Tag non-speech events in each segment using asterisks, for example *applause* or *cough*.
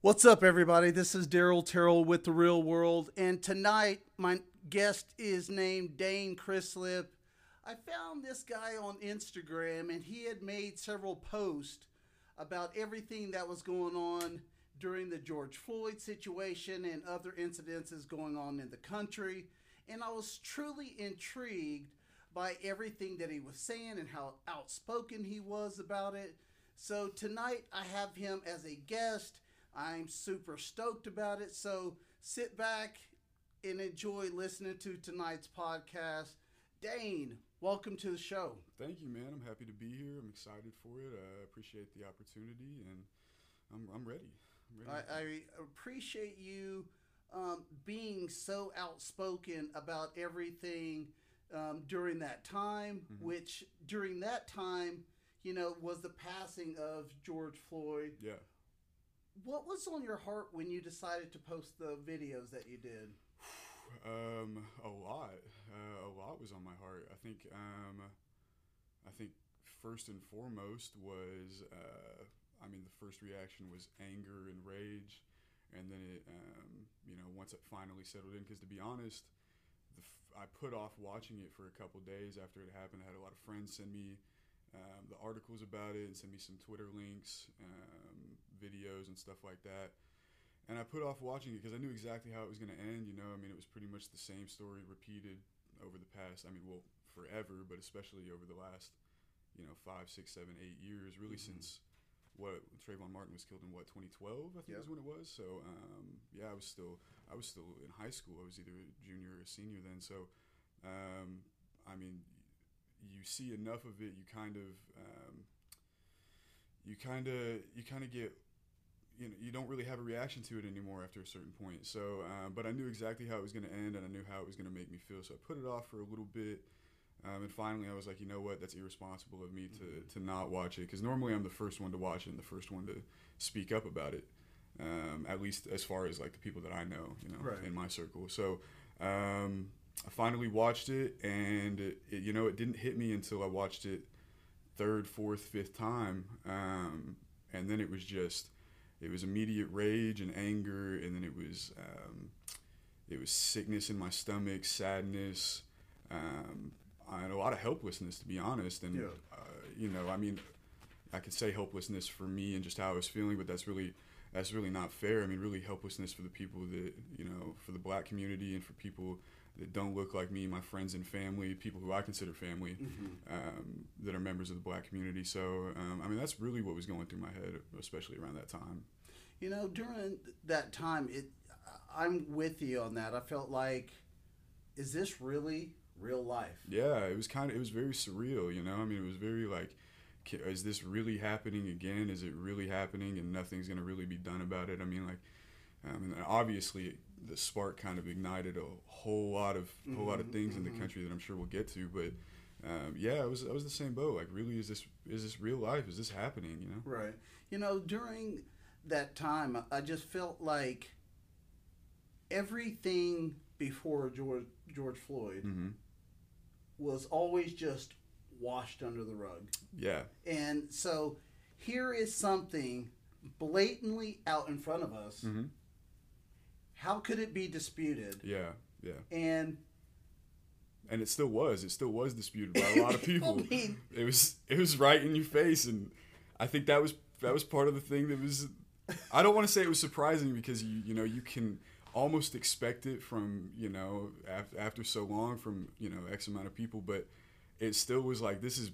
What's up, everybody? This is Darrell Terrell with The Real World, and tonight my guest is named Dane Crislip. I found this guy on Instagram, and he had made several posts about everything that was going on during the George Floyd situation and other incidences going on in the country. And I was truly intrigued by everything that he was saying and how outspoken he was about it. So tonight I have him as a guest. I'm super stoked about it. So sit back and enjoy listening to tonight's podcast. Dane, welcome to the show. Thank you, man. I'm happy to be here. I'm excited for it. I appreciate the opportunity, and I'm, I'm ready. I'm ready. I, I appreciate you um, being so outspoken about everything um, during that time, Mhm. which during that time, you know, was the passing of George Floyd. yeah. What was on your heart when you decided to post the videos that you did? *sighs* Um, a lot. Uh, a lot was on my heart. I think. Um, I think first and foremost was. Uh, I mean, the first reaction was anger and rage, and then it. Um, you know, once it finally settled in, because to be honest, I put off watching it for a couple days after it happened. I had a lot of friends send me um, the articles about it and send me some Twitter links, um, videos, and stuff like that. And I put off watching it because I knew exactly how it was going to end. You know, I mean, it was pretty much the same story repeated over the past. I mean, well, forever, but especially over the last, you know, five, six, seven, eight years. Really, Mhm. since what Trayvon Martin was killed in what 2012, I think Yep. is when it was. So, um, yeah, I was still, I was still in high school. I was either a junior or a senior then. So, um, I mean, you see enough of it, you kind of, um, you kind of, you kind of get you know you don't really have a reaction to it anymore after a certain point. So, um, but I knew exactly how it was going to end, and I knew how it was going to make me feel. So I put it off for a little bit, um, and finally I was like, you know what, that's irresponsible of me to Mhm. to not watch it because normally I'm the first one to watch it and the first one to speak up about it. Um, at least as far as like the people that I know, you know, Right. in my circle. So. Um, I finally watched it, and it, it, you know, it didn't hit me until I watched it third, fourth, fifth time, um, and then it was just it was immediate rage and anger, and then it was um, it was sickness in my stomach, sadness, um, and a lot of helplessness, to be honest. And Yeah. uh, you know, I mean, I could say helplessness for me and just how I was feeling, but that's really that's really not fair. I mean, really helplessness for the people that you know, for the black community and for people that don't look like me, my friends and family, people who I consider family um, that are members of the black community. So, um, I mean, that's really what was going through my head, especially around that time. You know, during that time, it I'm with you on that. I felt like, is this really real life? Yeah, it was kind of, it was very surreal, you know? I mean, it was very like, is this really happening again? Is it really happening and nothing's going to really be done about it? I mean, like, um, and obviously the spark kind of ignited a whole lot of, whole lot of things in mhm. the country that I'm sure we'll get to, but um, yeah, I was, I was the same boat. Like, really, is this, is this real life? Is this happening, you know? Right. You know, during that time, I- just felt like everything before George George Floyd hmm was always just washed under the rug. Yeah. And so here is something blatantly out in front of us. hmm How could it be disputed? Yeah. Yeah. And and it still was. It still was disputed by a lot of *laughs* people. I mean, it was it was right in your face, and I think that was that was part of the thing that was. I don't want to say it was surprising because you you know you can almost expect it from you know after, after so long from you know X amount of people, but it still was like this is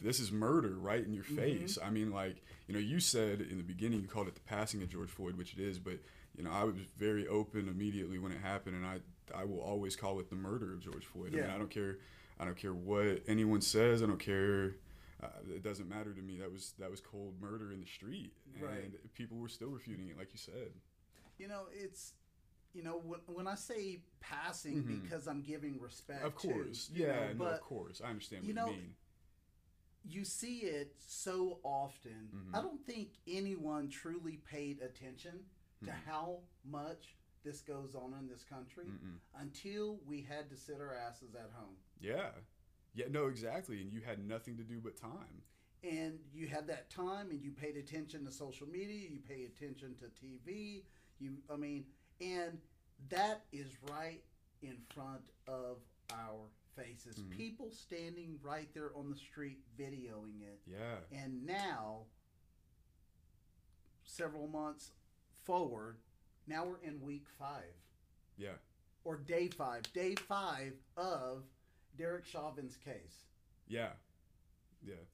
this is murder right in your Mhm. face. I mean, like you know, you said in the beginning you called it the passing of George Floyd, which it is, but you know, I was very open immediately when it happened, and I I will always call it the murder of George Floyd. I mean, I don't care I don't care what anyone says. I don't care. Uh, it doesn't matter to me. That was that was cold murder in the street, and Right. people were still refuting it, like you said. you know, it's you know when, when I say passing Mhm. because I'm giving respect. Of course, you yeah, know, no, but of course, I understand what you you, mean. you see it so often. Mhm. I don't think anyone truly paid attention to Mhm. how much this goes on in this country Mm-mm. until we had to sit our asses at home. Yeah, yeah, no, exactly, and you had nothing to do but time. and you had that time and you paid attention to social media, you pay attention to TV, you I mean, and that is right in front of our faces. Mhm. People standing right there on the street videoing it. Yeah. And now several months forward, now we're in week 5 Yeah. or day 5, day 5 of Derek Chauvin's case. Yeah. Yeah.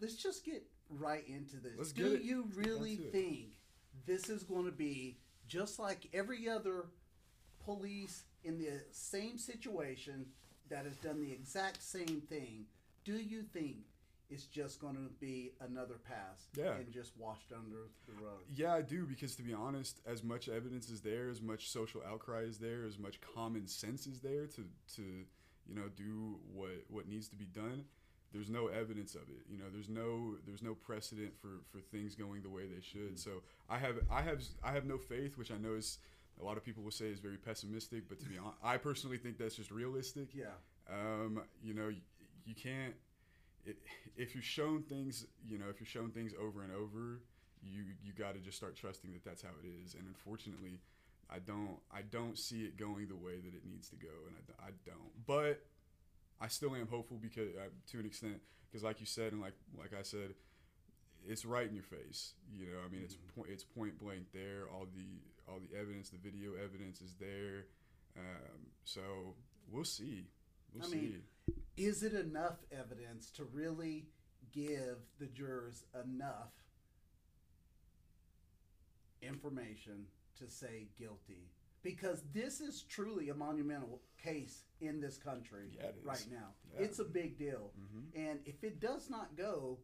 let's just get right into this. Let's Do you really think this is going to be just like every other police in the same situation that has done the exact same thing? Do you think it's just going to be another pass Yeah. and just washed under the rug? Yeah, I do because to be honest, as much evidence is there, as much social outcry is there, as much common sense is there to to you know do what what needs to be done. There's no evidence of it. You know, there's no there's no precedent for for things going the way they should. So I have I have I have no faith, which I know is a lot of people will say is very pessimistic, but to be honest, I personally think that's just realistic. Yeah. Um, you know, you, you can't. It, if you're shown things, you know, if you're shown things over and over, you you got to just start trusting that that's how it is. And unfortunately, I don't I don't see it going the way that it needs to go, and I, I don't. But I still am hopeful because uh, to an extent, because like you said, and like like I said, it's right in your face. You know, I mean, it's point it's point blank there. All the all the evidence, the video evidence is there. Um, so we'll see. We'll I see. mean, Is it enough evidence to really give the jurors enough information to say guilty? Because this is truly a monumental case in this country Yeah, right now. Yeah. It's a big deal. Mhm. And if it does not go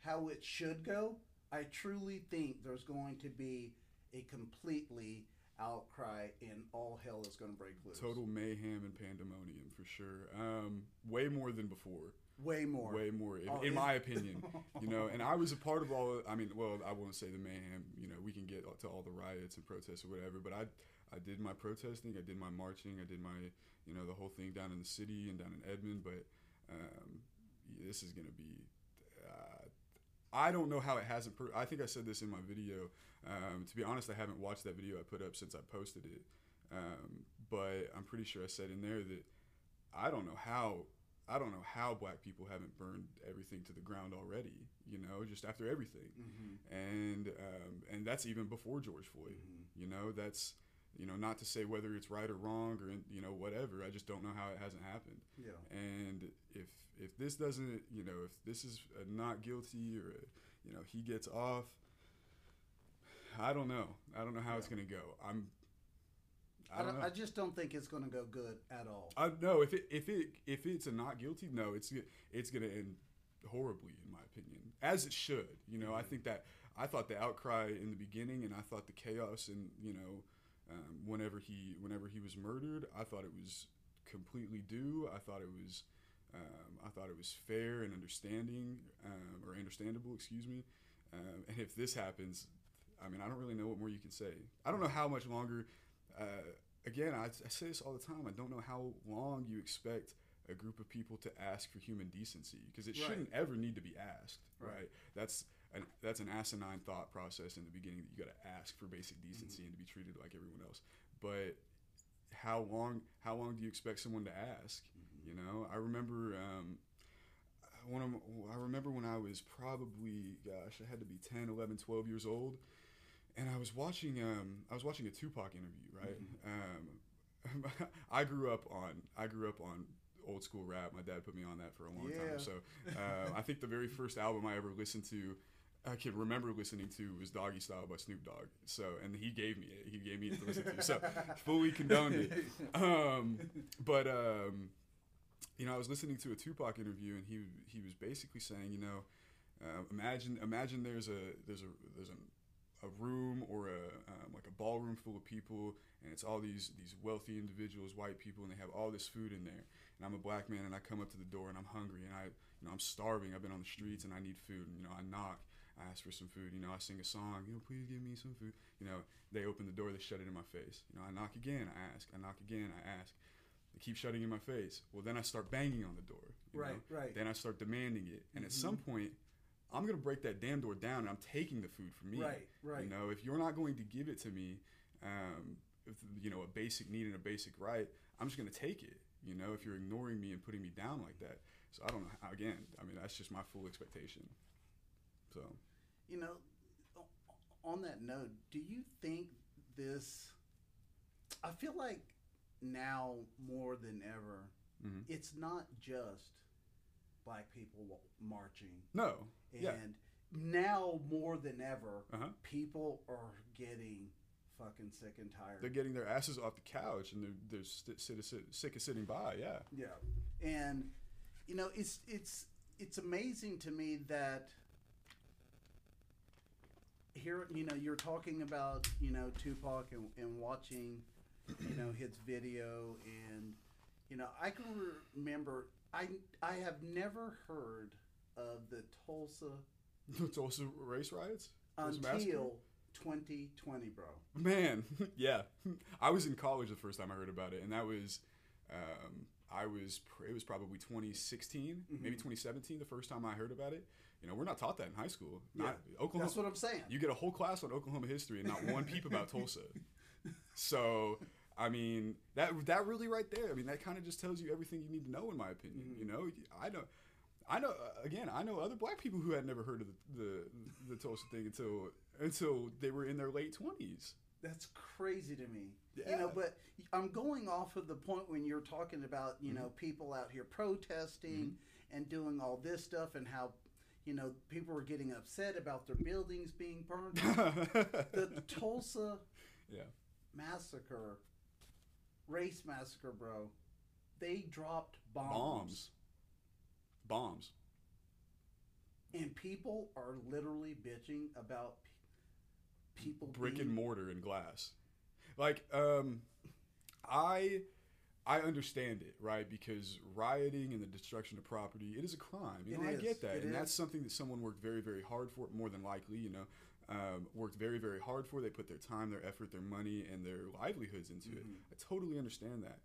how it should go, I truly think there's going to be a completely outcry and all hell is going to break loose. Total mayhem and pandemonium for sure. Um, way more than before. Way more. Way more, in, Oh, in my opinion. *laughs* You know, and I was a part of all. I mean, well, I won't say the mayhem. You know, we can get to all the riots and protests or whatever. But I, I did my protesting. I did my marching. I did my, you know, the whole thing down in the city and down in Edmond. But um, this is gonna be. Uh, I don't know how it hasn't. Per- I think I said this in my video. Um, to be honest, I haven't watched that video I put up since I posted it. Um, but I'm pretty sure I said in there that I don't know how I don't know how black people haven't burned everything to the ground already. You know, just after everything, Mhm. and um, and that's even before George Floyd. Mhm. You know, that's you know not to say whether it's right or wrong or you know whatever. I just don't know how it hasn't happened. Yeah. And if if this doesn't, you know, if this is a not guilty or a, you know he gets off, I don't know. I don't know how it's gonna go. I'm. I, don't, I just don't think it's going to go good at all. I no. If it if it if it's a not guilty, no, it's it's gonna end horribly in my opinion, as it should. You know, I mm-hmm. think that I thought the outcry in the beginning, and I thought the chaos, and you know, um, whenever he whenever he was murdered, I thought it was completely due. I thought it was. Um, I thought it was fair and understanding, um, or understandable, excuse me. Um, and if this happens, I mean, I don't really know what more you can say. I don't know how much longer. Uh, again, I, I say this all the time. I don't know how long you expect a group of people to ask for human decency because it Right. shouldn't ever need to be asked. Right. Right. That's an that's an asinine thought process in the beginning that you got to ask for basic decency and to be treated like everyone else. But how long how long do you expect someone to ask? You know, I remember um, one of I remember when I was probably gosh, I had to be 10, 11, 12 years old and I was watching um I was watching a Tupac interview, right? Um *laughs* I grew up on I grew up on old school rap. My dad put me on that for a long Yeah. time. So *laughs* uh, I think the very first album I ever listened to I can remember listening to was Doggystyle by Snoop Dogg. So and he gave me it. He gave me it to listen to. So *laughs* fully condoned it. *laughs* Um, but um, you know, I was listening to a Tupac interview, and he he was basically saying, you know, uh, imagine imagine there's a there's a there's a, a room or a um, like a ballroom full of people, and it's all these these wealthy individuals, white people, and they have all this food in there. And I'm a black man, and I come up to the door, and I'm hungry, and I you know I'm starving. I've been on the streets, and I need food. And you know I knock. I ask for some food. You know, I sing a song. You know, please give me some food. You know, they open the door. They shut it in my face. You know, I knock again. I ask. I knock again. I ask. They keep shutting in my face. Well, then I start banging on the door. you Right, know? right. Then I start demanding it, and at some point, I'm gonna break that damn door down and I'm taking the food from me. Right, right. You know, if you're not going to give it to me, um, if, you know, a basic need and a basic right, I'm just gonna take it. You know, if you're ignoring me and putting me down like that. So I don't know. How, again, I mean, that's just my full expectation. So You know, on that note, do you think this? I feel like now more than ever, Mhm. it's not just black people marching, no, and yeah, now more than ever, Uh-huh. people are getting fucking sick and tired. they're getting their asses off the couch and they're they're st- sit, sit, sick of sitting by. Yeah. Yeah, and you know it's it's it's amazing to me that here you know you're talking about you know Tupac and, and watching you know his video and you know I can remember I I have never heard of the Tulsa it's also race riots. Until 2020, bro. Man, *laughs* yeah. I was in college the first time I heard about it, and that was, um, I was, it was probably 2016, maybe 2017, the first time I heard about it. You know, we're not taught that in high school. Not, Oklahoma, That's what I'm saying. you get a whole class on Oklahoma history and not one peep about Tulsa. *laughs* So, I mean, that that really right there. I mean, that kind of just tells you everything you need to know, in my opinion. Mm-hmm. You know, I know. I know uh, again. I know other black people who had never heard of the, the the Tulsa thing until until they were in their late twenties. That's crazy to me. You know, but I'm going off of the point when you're talking about, you mm-hmm. know, people out here protesting mm-hmm. and doing all this stuff and how, you know, people were getting upset about their buildings being burned. *laughs* the Tulsa yeah, massacre, race massacre, bro. They dropped bombs. bombs, bombs. And people are literally bitching about people brick being, and mortar and glass. Like, um, I I understand it, right? Because rioting and the destruction of property, it is a crime. You It know, I get that, It and that's something that someone worked very, very hard for. More than likely, you know, um, worked very, very hard for. They put their time, their effort, their money, and their livelihoods into it. Mm-hmm. I totally understand that,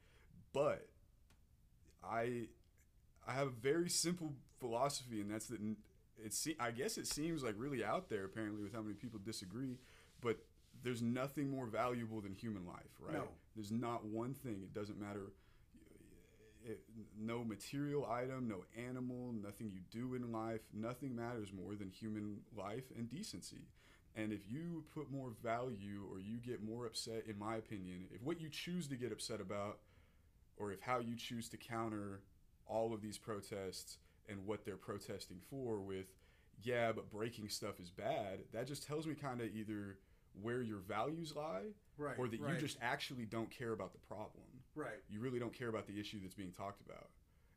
but I I have a very simple philosophy, and that's that it. Se- I guess it seems like really out there, apparently, with how many people disagree. But there's nothing more valuable than human life, right? No. There's not one thing. It doesn't matter. It, no material item, no animal, nothing you do in life, nothing matters more than human life and decency. And if you put more value or you get more upset, in my opinion, if what you choose to get upset about or if how you choose to counter all of these protests and what they're protesting for with yeah but breaking stuff is bad that just tells me kind of either where your values lie Right, or that right. you just actually don't care about the problem. Right. you really don't care about the issue that's being talked about.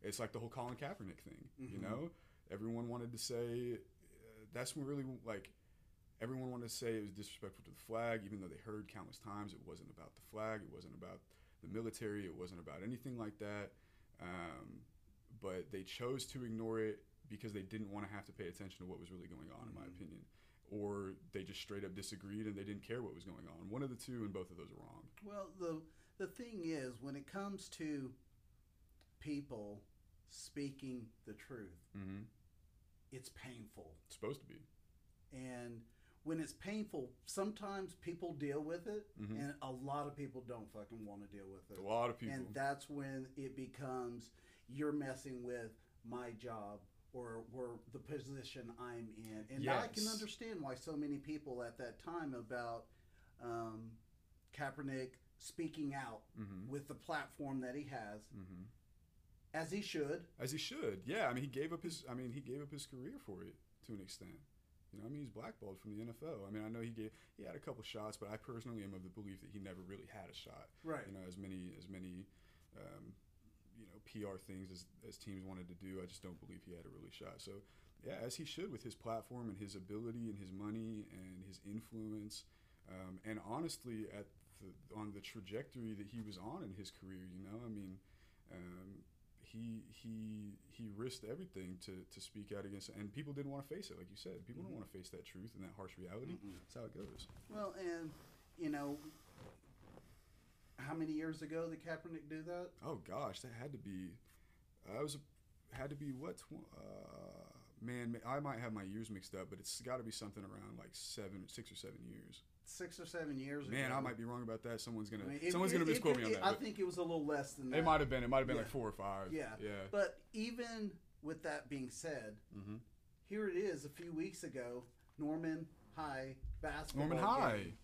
It's like the whole colin kaepernick thing you know? Everyone wanted to say uh, that's when really like everyone wanted to say it was disrespectful to the flag even though they heard countless times it wasn't about the flag it wasn't about the military it wasn't about anything like that. Um, but they chose to ignore it because they didn't want to have to pay attention to what was really going on in my opinion or they just straight up disagreed and they didn't care what was going on one of the two and both of those are wrong Well, the the thing is, when it comes to people speaking the truth, mm-hmm. it's painful. it's supposed to be And when it's painful, sometimes people deal with it, Mhm. and a lot of people don't fucking want to deal with it. a lot of people And that's when it becomes you're messing with my job or or the position I'm in. And I can understand why so many people at that time about um, Kaepernick speaking out Mhm. with the platform that he has, hmm as he should. as he should yeah i mean he gave up his i mean he gave up his career for it to an extent you know i mean he's blackballed from the nfl i mean i know he gave he had a couple shots but i personally am of the belief that he never really had a shot Right. you know as many as many um, you know PR things as, as teams wanted to do. I just don't believe he had a really shot. So yeah as he should with his platform and his ability and his money and his influence. Um, and honestly at the, on the trajectory that he was on in his career you know I mean um, he he he risked everything to, to speak out against and people didn't want to face it like you said. People don't want to face that truth and that harsh reality. That's how it goes. Well, and you know, how many years ago did Kaepernick do that? Oh gosh, that had to be. I was had to be what tw- uh, man, I might have my years mixed up, but it's got to be something around like seven, six or seven years. Six or seven years Man, ago. I might be wrong about that. Someone's gonna I mean, someone's it- gonna it misquote could- me on that. I think it was a little less than that. it might have been. It might have been Yeah. like four or five. Yeah. Yeah. But even with that being said, hmm here it is a few weeks ago, Norman High basketball. Norman High. game.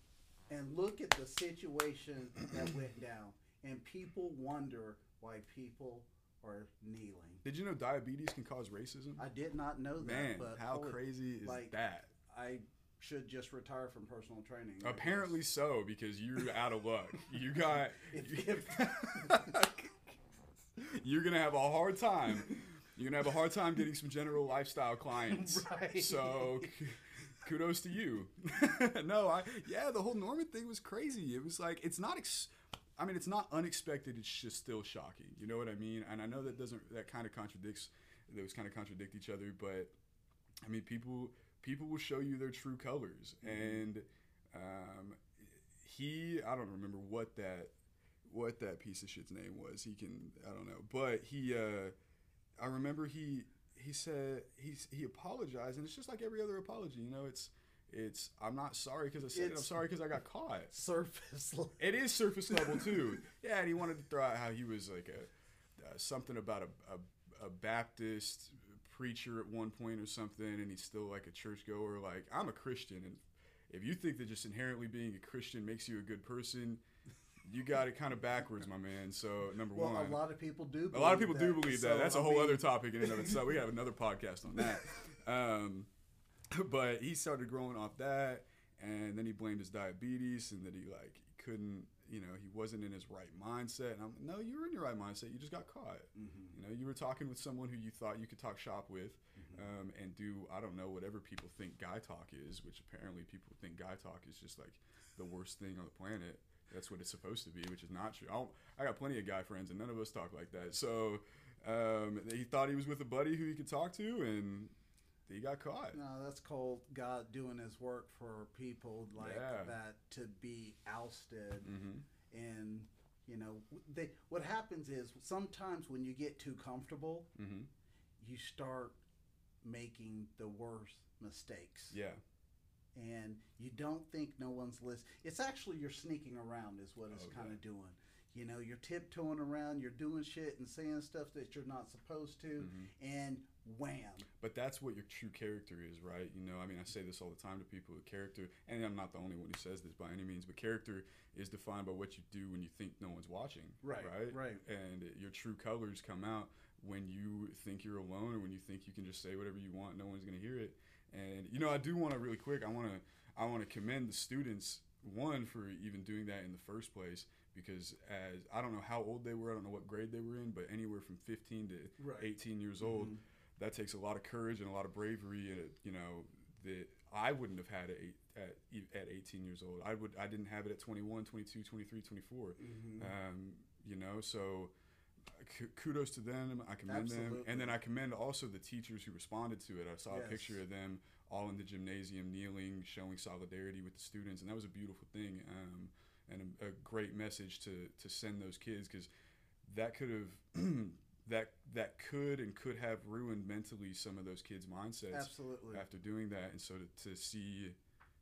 And look at the situation that went *clears throat* down. And people wonder why people are kneeling. Did you know diabetes can cause racism? I did not know that. Man, but how holy- crazy is like, that? I should just retire from personal training. Apparently so, because you're out of luck. You got. *laughs* If- if- *laughs* you're gonna have a hard time. You're gonna have a hard time getting some general lifestyle clients. *laughs* Right. So, kudos to you. *laughs* no, I yeah, the whole Norman thing was crazy. It was like it's not. Ex- I mean, it's not unexpected. It's just still shocking. You know what I mean? And I know that doesn't that kind of contradicts. Those kind of contradict each other, but I mean, people people will show you their true colors, and um, he I don't remember what that what that piece of shit's name was. He can I don't know, but he uh, I remember he he said he's he apologized, and it's just like every other apology, you know. It's it's I'm not sorry because I said it. I'm sorry because I got caught. surface. level. It is surface level *laughs* too. yeah, and he wanted to throw out how he was like a uh, something about a, a a Baptist preacher at one point or something, and he's still like a churchgoer. Like I'm a Christian, and if you think that just inherently being a Christian makes you a good person, you got it kind of backwards, my man. So number Well, one, a lot of people do. a lot of believe people do that. believe So, that. That's a whole mean, other topic in and of itself. We have another podcast on that. *laughs* Um, but he started growing off that, and then he blamed his diabetes, and that he like he couldn't, you know, he wasn't in his right mindset. And I'm no, you were in your right mindset. You just got caught. Mhm. You know, you were talking with someone who you thought you could talk shop with, um, and do I don't know whatever people think guy talk is, which apparently people think guy talk is just like the worst thing on the planet. That's what it's supposed to be, which is not true. I'll, I got plenty of guy friends, and none of us talk like that. So um, he thought he was with a buddy who he could talk to, and he got caught. No, that's called God doing His work for people like Yeah. that to be ousted, hmm and you know, they. What happens is sometimes when you get too comfortable, hmm you start making the worst mistakes, Yeah. And you don't think no one's listening. It's actually you're sneaking around, is what it's Oh, kind of doing. You know, you're tiptoeing around, you're doing shit and saying stuff that you're not supposed to, Mhm. and wham. But that's what your true character is, right? You know, I mean, I say this all the time to people. With character, and I'm not the only one who says this by any means, but character is defined by what you do when you think no one's watching, Right, Right, right. And your true colors come out when you think you're alone, or when you think you can just say whatever you want, no one's gonna hear it. And you know, I do want to really quick. I want to, I want to commend the students one for even doing that in the first place because as I don't know how old they were, I don't know what grade they were in, but anywhere from 15 to Right. 18 years old Mhm. that takes a lot of courage and a lot of bravery and you know that I wouldn't have had at, at at 18 years old I would I didn't have it at 21 22 23 24 Mhm. um, you know so kudos to them I commend them and then I commend also the teachers who responded to it I saw a picture of them all in the gymnasium kneeling showing solidarity with the students and that was a beautiful thing um, and a, a great message to to send those kids because that could have *clears throat* that that could and could have ruined mentally some of those kids' mindsets Absolutely. after doing that. And so to, to see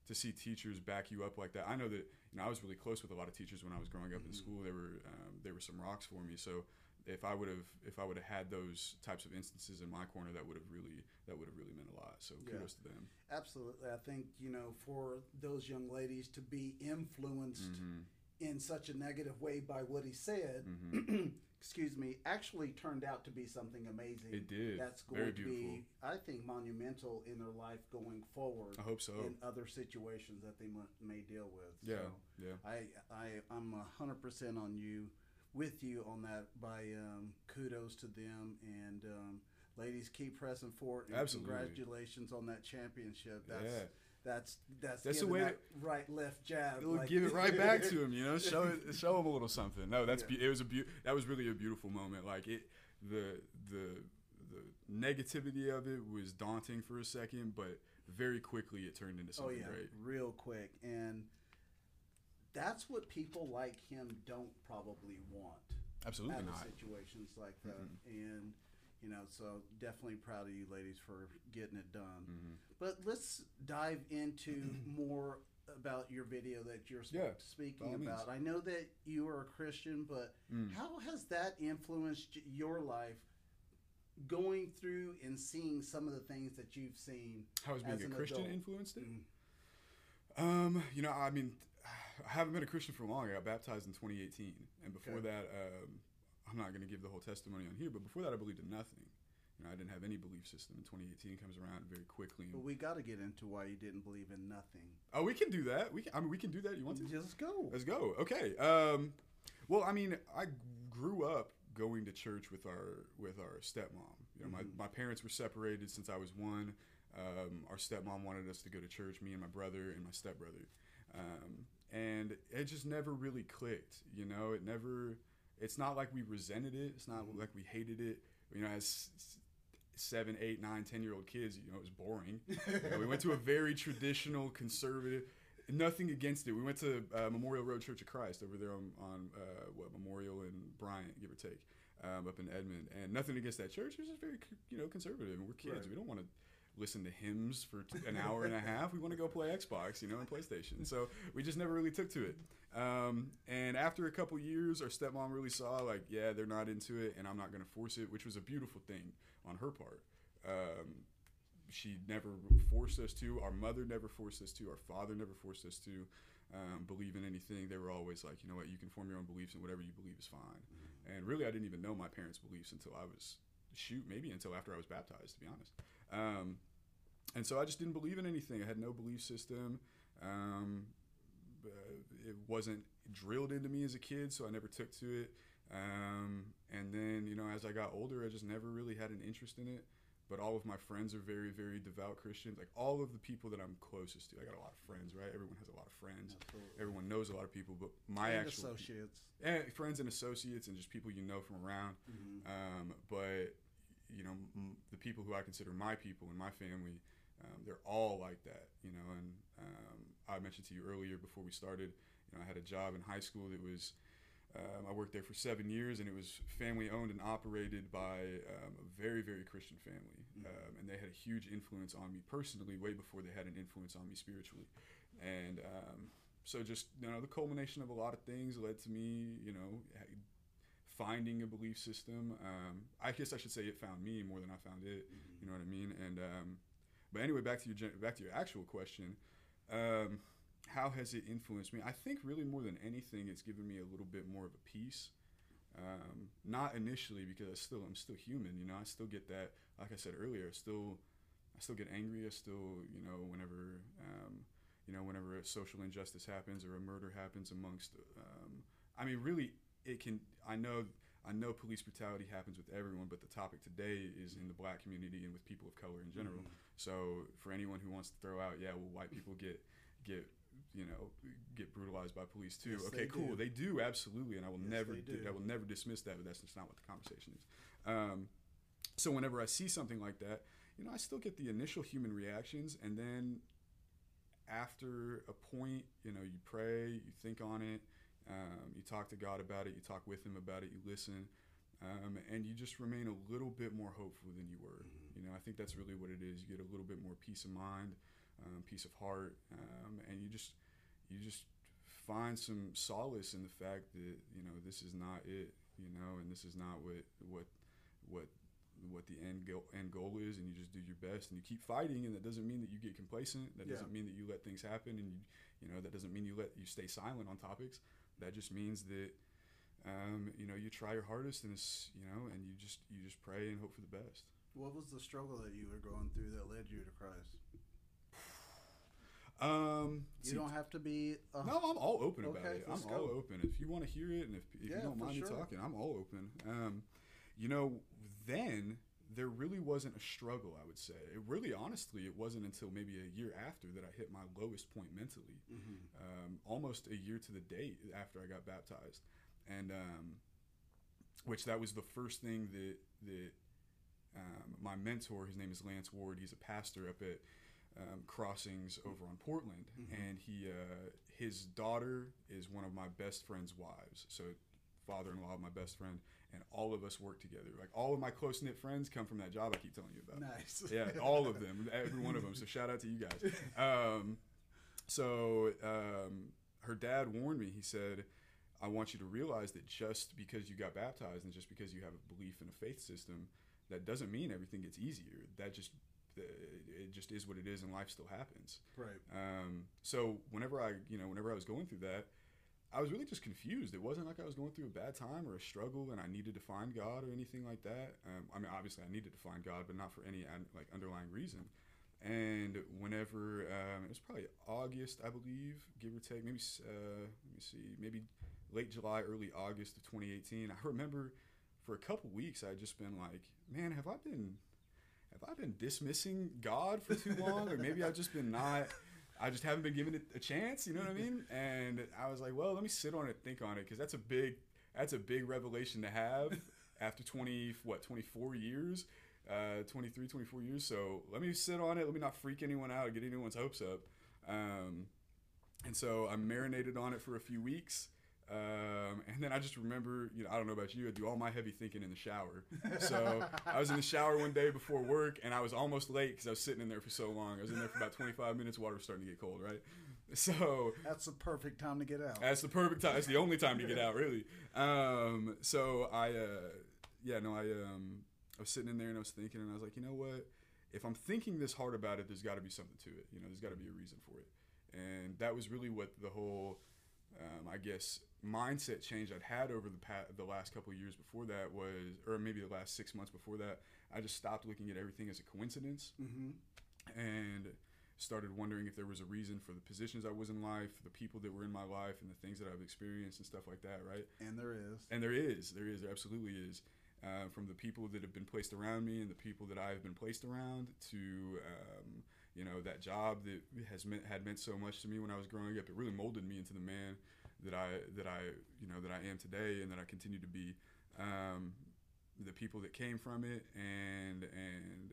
to see teachers back you up like that, I know that you know I was really close with a lot of teachers when I was growing up in Mhm. school. They were um, they were some rocks for me. So if I would have if I would have had those types of instances in my corner, that would have really that would have really meant a lot. So Yeah. kudos to them. Absolutely. I think, you know, for those young ladies to be influenced Mm-hmm. in such a negative way by what he said, Mm-hmm. *clears throat* excuse me, actually turned out to be something amazing. It did. That's going to be, I think, monumental in their life going forward I hope so. in other situations that they may deal with. Yeah. So Yeah. I, I, I'm a hundred percent on you, with you on that. By um, kudos to them and um, ladies, keep pressing forward. And Absolutely. Congratulations on that championship. That's Yeah. that's that's That's the way that right left jab. It'll like- give it right back to him, you know. *laughs* Show it, show him a little something. No, that's Yeah. be- it was a beau- that was really a beautiful moment. Like it, the the the negativity of it was daunting for a second, but very quickly it turned into something Oh something yeah, great. real quick, and that's what people like him don't probably want Absolutely out of not. situations like that. Mhm. And You know, so definitely proud of you ladies for getting it done. Mhm. But let's dive into *clears throat* more about your video that you're Yeah, speaking all means. about. I know that you are a Christian, but Mm. how has that influenced your life going through and seeing some of the things that you've seen? How has being a Christian adult. influenced it? Mm. Um, you know, I mean, I haven't been a Christian for long. I got baptized in 2018, and before Okay. that, um, I'm not going to give the whole testimony on here, but before that, I believed in nothing. You know, I didn't have any belief system. And 2018 comes around very quickly. But we got to get into why you didn't believe in nothing. oh, we can do that. We can, I mean, we can do that. You want to? Just go. Let's go. Okay. Um, well, I mean, I grew up going to church with our with our stepmom. You know, Mhm. my, my parents were separated since I was one. Um, our stepmom wanted us to go to church, me and my brother and my stepbrother, um, and it just never really clicked. You know, it never. It's not like we resented it. It's not Mhm. like we hated it. You know, as seven, eight, nine, ten year old kids, you know, it was boring. *laughs* You know, we went to a very traditional, conservative. Nothing against it. We went to uh, Memorial Road Church of Christ over there on, on uh, what Memorial and Bryant, give or take, um, up in Edmond. And nothing against that church. It was just very, you know, conservative. And we're kids. Right. We don't want to listen to hymns for t- an hour and a *laughs* half. We want to go play Xbox, you know, and PlayStation. So we just never really took to it. Um, and after a couple years, our stepmom really saw like, yeah, they're not into it, and I'm not going to force it, which was a beautiful thing on her part. Um, she never forced us to. Our mother never forced us to. Our father never forced us to um, believe in anything. They were always like, you know what, you can form your own beliefs, and whatever you believe is fine. And really, I didn't even know my parents' beliefs until I was shoot, maybe until after I was baptized, to be honest. Um, and so I just didn't believe in anything. I had no belief system. Um, uh, it wasn't drilled into me as a kid, so I never took to it. Um, and then, you know, as I got older, I just never really had an interest in it. But all of my friends are very, very devout Christians. Like all of the people that I'm closest to, I got a lot of friends, right? Everyone has a lot of friends. Absolutely. Everyone knows a lot of people, but my and actual associates. eh, friends and associates and just people you know from around. Mhm. Um, but you know, m- the people who I consider my people and my family, um, they're all like that. You know, and um, I mentioned to you earlier before we started. You know, I had a job in high school that was. Um, I worked there for seven years, and it was family owned and operated by um, a very, very Christian family, Mhm. um, and they had a huge influence on me personally, way before they had an influence on me spiritually, and um, so just you know, the culmination of a lot of things led to me, you know, finding a belief system. Um, I guess I should say it found me more than I found it. Mhm. You know what I mean? And um, but anyway, back to your back to your actual question. Um, how has it influenced me? I think really more than anything, it's given me a little bit more of a peace. Um, not initially because I still I'm still human. You know, I still get that. Like I said earlier, I still I still get angry. I still you know whenever um, you know whenever a social injustice happens or a murder happens amongst. Um, I mean, really, it can. I know. I know police brutality happens with everyone, but the topic today is in the black community and with people of color in general. Mhm. So for anyone who wants to throw out, yeah, well, white people get get you know get brutalized by police too. Yes, okay, they cool, do. they do absolutely, and I will Yes, never di-. I will never dismiss that, but that's just not what the conversation is. Um, so whenever I see something like that, you know, I still get the initial human reactions, and then after a point, you know, you pray, you think on it, um, you talk to God about it, you talk with Him about it, you listen, um, and you just remain a little bit more hopeful than you were. Mhm. You know, I think that's really what it is. You get a little bit more peace of mind, um, peace of heart, um, and you just you just find some solace in the fact that you know this is not it. You know, and this is not what what what what the end goal end goal is, and you just do your best and you keep fighting. And that doesn't mean that you get complacent. That Yeah. doesn't mean that you let things happen, and you you know that doesn't mean you let you stay silent on topics. That just means that um, you know you try your hardest, and it's you know, and you just you just pray and hope for the best. What was the struggle that you were going through that led you to Christ? *sighs* Um, You see, don't have to be. A, No, I'm all open about Okay, it. I'm let's all open. If you want to hear it, and if, if Yeah, you don't mind sure. me talking, I'm all open. Um, you know, then there really wasn't a struggle. I would say it really, honestly, it wasn't until maybe a year after that I hit my lowest point mentally. Mhm. Um, almost a year to the date after I got baptized, and um, which that was the first thing that that um, my mentor, his name is Lance Ward. He's a pastor up at um, Crossings over on Portland, Mhm. and he uh, his daughter is one of my best friend's wives. So father-in-law of my best friend, and all of us work together. Like all of my close knit friends come from that job I keep telling you about. Nice. *laughs* Yeah, all of them, every one of them. So shout out to you guys. *laughs* Um, so um, her dad warned me. He said, "I want you to realize that just because you got baptized and just because you have a belief in a faith system, that doesn't mean everything gets easier. That just it just is what it is, and life still happens." Right. Um, so whenever I, you know, whenever I was going through that, I was really just confused. It wasn't like I was going through a bad time or a struggle, and I needed to find God or anything like that. Um, I mean, obviously, I needed to find God, but not for any like underlying reason. And whenever um, it was probably August, I believe, give or take, maybe uh, let me see, maybe late July, early August of 2018. I remember for a couple weeks I had just been like, man, have I been have I been dismissing God for too long, or maybe I've just been not. I just haven't been given it a chance. You know what I mean? *laughs* And I was like, well, let me sit on it, think on it, because that's a big that's a big revelation to have *laughs* after 20 what 24 years uh 23 24 years so let me sit on it let me not freak anyone out or get anyone's hopes up um and so i marinated on it for a few weeks um, and then I just remember, you know, I don't know about you, I do all my heavy thinking in the shower. So I was in the shower one day before work, and I was almost late because I was sitting in there for so long. I was in there for about 25 minutes. Water was starting to get cold, right? So That's the perfect time to get out. that's the perfect time. It's the only time to get out, really. Um, so I, uh, yeah, no, I, um, I was sitting in there and I was thinking, and I was like, you know what? If I'm thinking this hard about it, there's got to be something to it. You know, there's got to be a reason for it. And that was really what the whole, um, I guess, mindset change I'd had over the pa- the last couple of years before that was, or maybe the last six months before that. I just stopped looking at everything as a coincidence mm-hmm. and started wondering if there was a reason for the positions I was in life, the people that were in my life, and the things that I've experienced and stuff like that, right? And there is. And there is, there is, there absolutely is. Uh, from the people that have been placed around me and the people that I've been placed around to, um, you know, that job that has meant had meant so much to me when I was growing up. It really molded me into the man that I that I you know that I am today and that I continue to be. Um, the people that came from it and and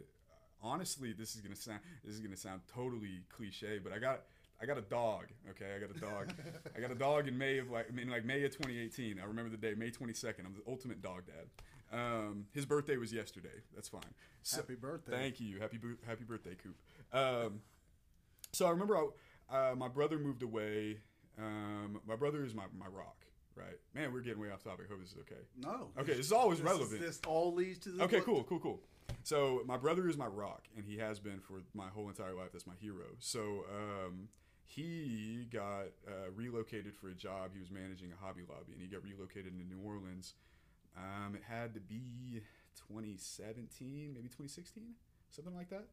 honestly, this is gonna sound this is gonna sound totally cliche, but I got I got a dog. Okay, I got a dog. *laughs* I got a dog in May of like I mean like May of 2018. I remember the day, May 22nd. I'm the ultimate dog dad. Um, his birthday was yesterday. That's fine. So, Happy birthday. Thank you. Happy happy birthday, Coop. Um, so I remember I, uh, my brother moved away. Um, my brother is my, my rock, right? Man, we're getting way off topic. Hope this is okay. No. Okay, this is always This is- relevant. this all leads to the. Okay, cool, cool, cool. So my brother is my rock, and he has been for my whole entire life. That's my hero. So um, he got uh, relocated for a job. He was managing a Hobby Lobby, and he got relocated to New Orleans. Um, it had to be 2017, maybe 2016, something like that.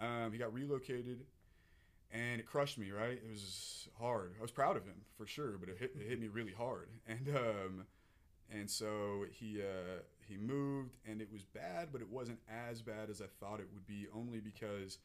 Um, he got relocated, and it crushed me. Right, it was hard. I was proud of him for sure, but it hit, it hit me really hard. *laughs* And um, and so he uh, he moved, and it was bad, but it wasn't as bad as I thought it would be. Only because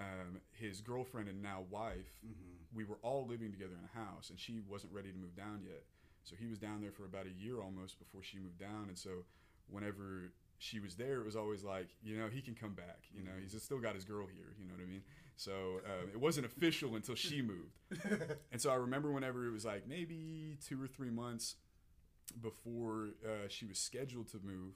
um, his girlfriend and now wife, Mm-hmm. we were all living together in a house, and she wasn't ready to move down yet. So he was down there for about a year almost before she moved down, and so whenever she was there, it was always like, you know, he can come back. You know, he's still got his girl here. You know what I mean? So um, it wasn't official until she moved. *laughs* And so I remember whenever it was like maybe two or three months before uh, she was scheduled to move,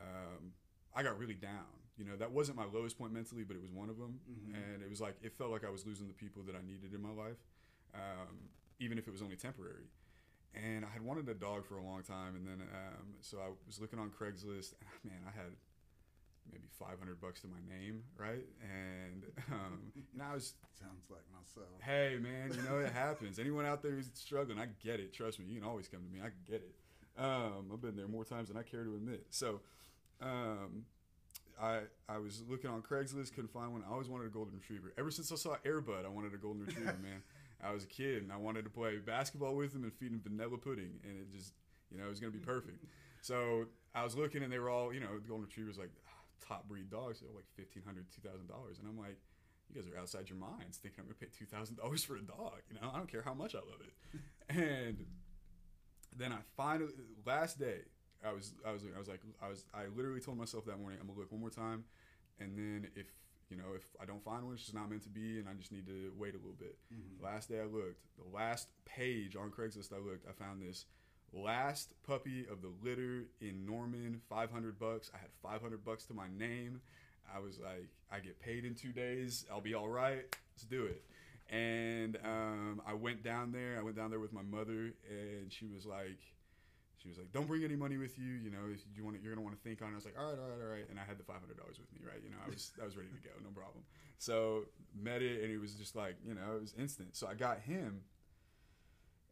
um, I got really down. You know, that wasn't my lowest point mentally, but it was one of them. Mhm. And it was like, it felt like I was losing the people that I needed in my life, um, even if it was only temporary. And I had wanted a dog for a long time. And then, um, so I was looking on Craigslist, and man, I had maybe 500 bucks to my name, right? And, um, and I was *laughs* Sounds like myself. Hey man, you know it happens. Anyone out there who's struggling, I get it. Trust me, you can always come to me. I get it. Um, I've been there more times than I care to admit. So, um, I I was looking on Craigslist, couldn't find one. I always wanted a golden retriever. Ever since I saw Air Bud, I wanted a golden retriever, *laughs* man. I was a kid and I wanted to play basketball with him and feed him vanilla pudding, and it just you know it was gonna be perfect. So I was looking and they were all you know the golden retrievers like top breed dogs, they're like fifteen hundred, two thousand dollars, $2,000. and I'm like you guys are outside your minds thinking I'm gonna pay two thousand dollars for a dog. You know, I don't care how much I love it. *laughs* and then I finally last day I was I was I was like I was I literally told myself that morning I'm gonna look one more time, and then if you know if I don't find one, it's just not meant to be, and I just need to wait a little bit. Mhm. Last day I looked, the last page on Craigslist I looked, I found this last puppy of the litter in Norman, 500 bucks. I had 500 bucks to my name. I was like, I get paid in two days. I'll be all right. Let's do it. And um, I went down there. I went down there with my mother, and she was like, she was like, "Don't bring any money with you. You know, if you want, it, you're gonna want to think on it." I was like, "All right, all right, all right." And I had the five hundred dollars with me, right? You know, I was I was ready to go, no problem. So met it, and it was just like, you know, it was instant. So I got him,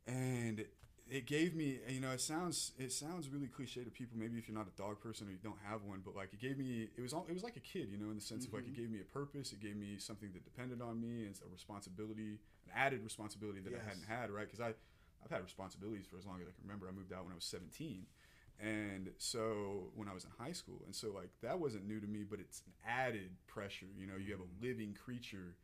and it gave me, you know, it sounds it sounds really cliche to people. Maybe if you're not a dog person or you don't have one, but like it gave me, it was all, it was like a kid, you know, in the sense of like it mm-hmm. gave me a purpose. It gave me something that depended on me and a responsibility, an added responsibility that I hadn't had, right? Because I I've had responsibilities for as long as I can remember. I moved out when I was 17. And so when I was in high school, and so like that wasn't new to me, but it's an added pressure. You know, you have a mm-hmm. living creature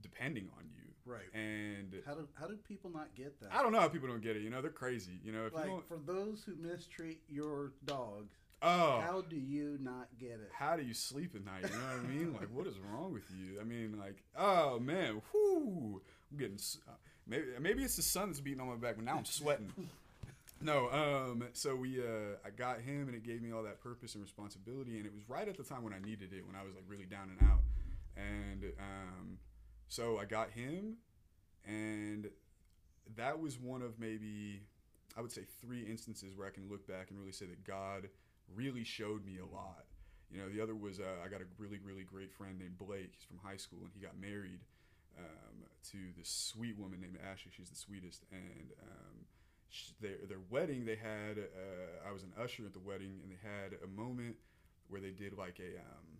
depending on you, Right. and How do how do people not get that? I don't know how people don't get it. You know, they're crazy. You know, if you like don't, for those who mistreat your dog, oh, how do you not get it? how do you sleep at night? You know what I mean? Like, what is wrong with you? I mean, like, oh man, whoo, I'm getting. uh, Maybe maybe it's the sun that's beating on my back, but now I'm sweating. *laughs* no, um, so we, uh, I got him, and it gave me all that purpose and responsibility, and it was right at the time when I needed it, when I was like really down and out, and um, so I got him, and that was one of maybe I would say three instances where I can look back and really say that God really showed me a lot. You know, the other was uh, I got a really, really great friend named Blake. He's from high school, and he got married um, to this sweet woman named Ashley. She's the sweetest, and um, sh- their their wedding they had. Uh, I was an usher at the wedding, and they had a moment where they did like a um,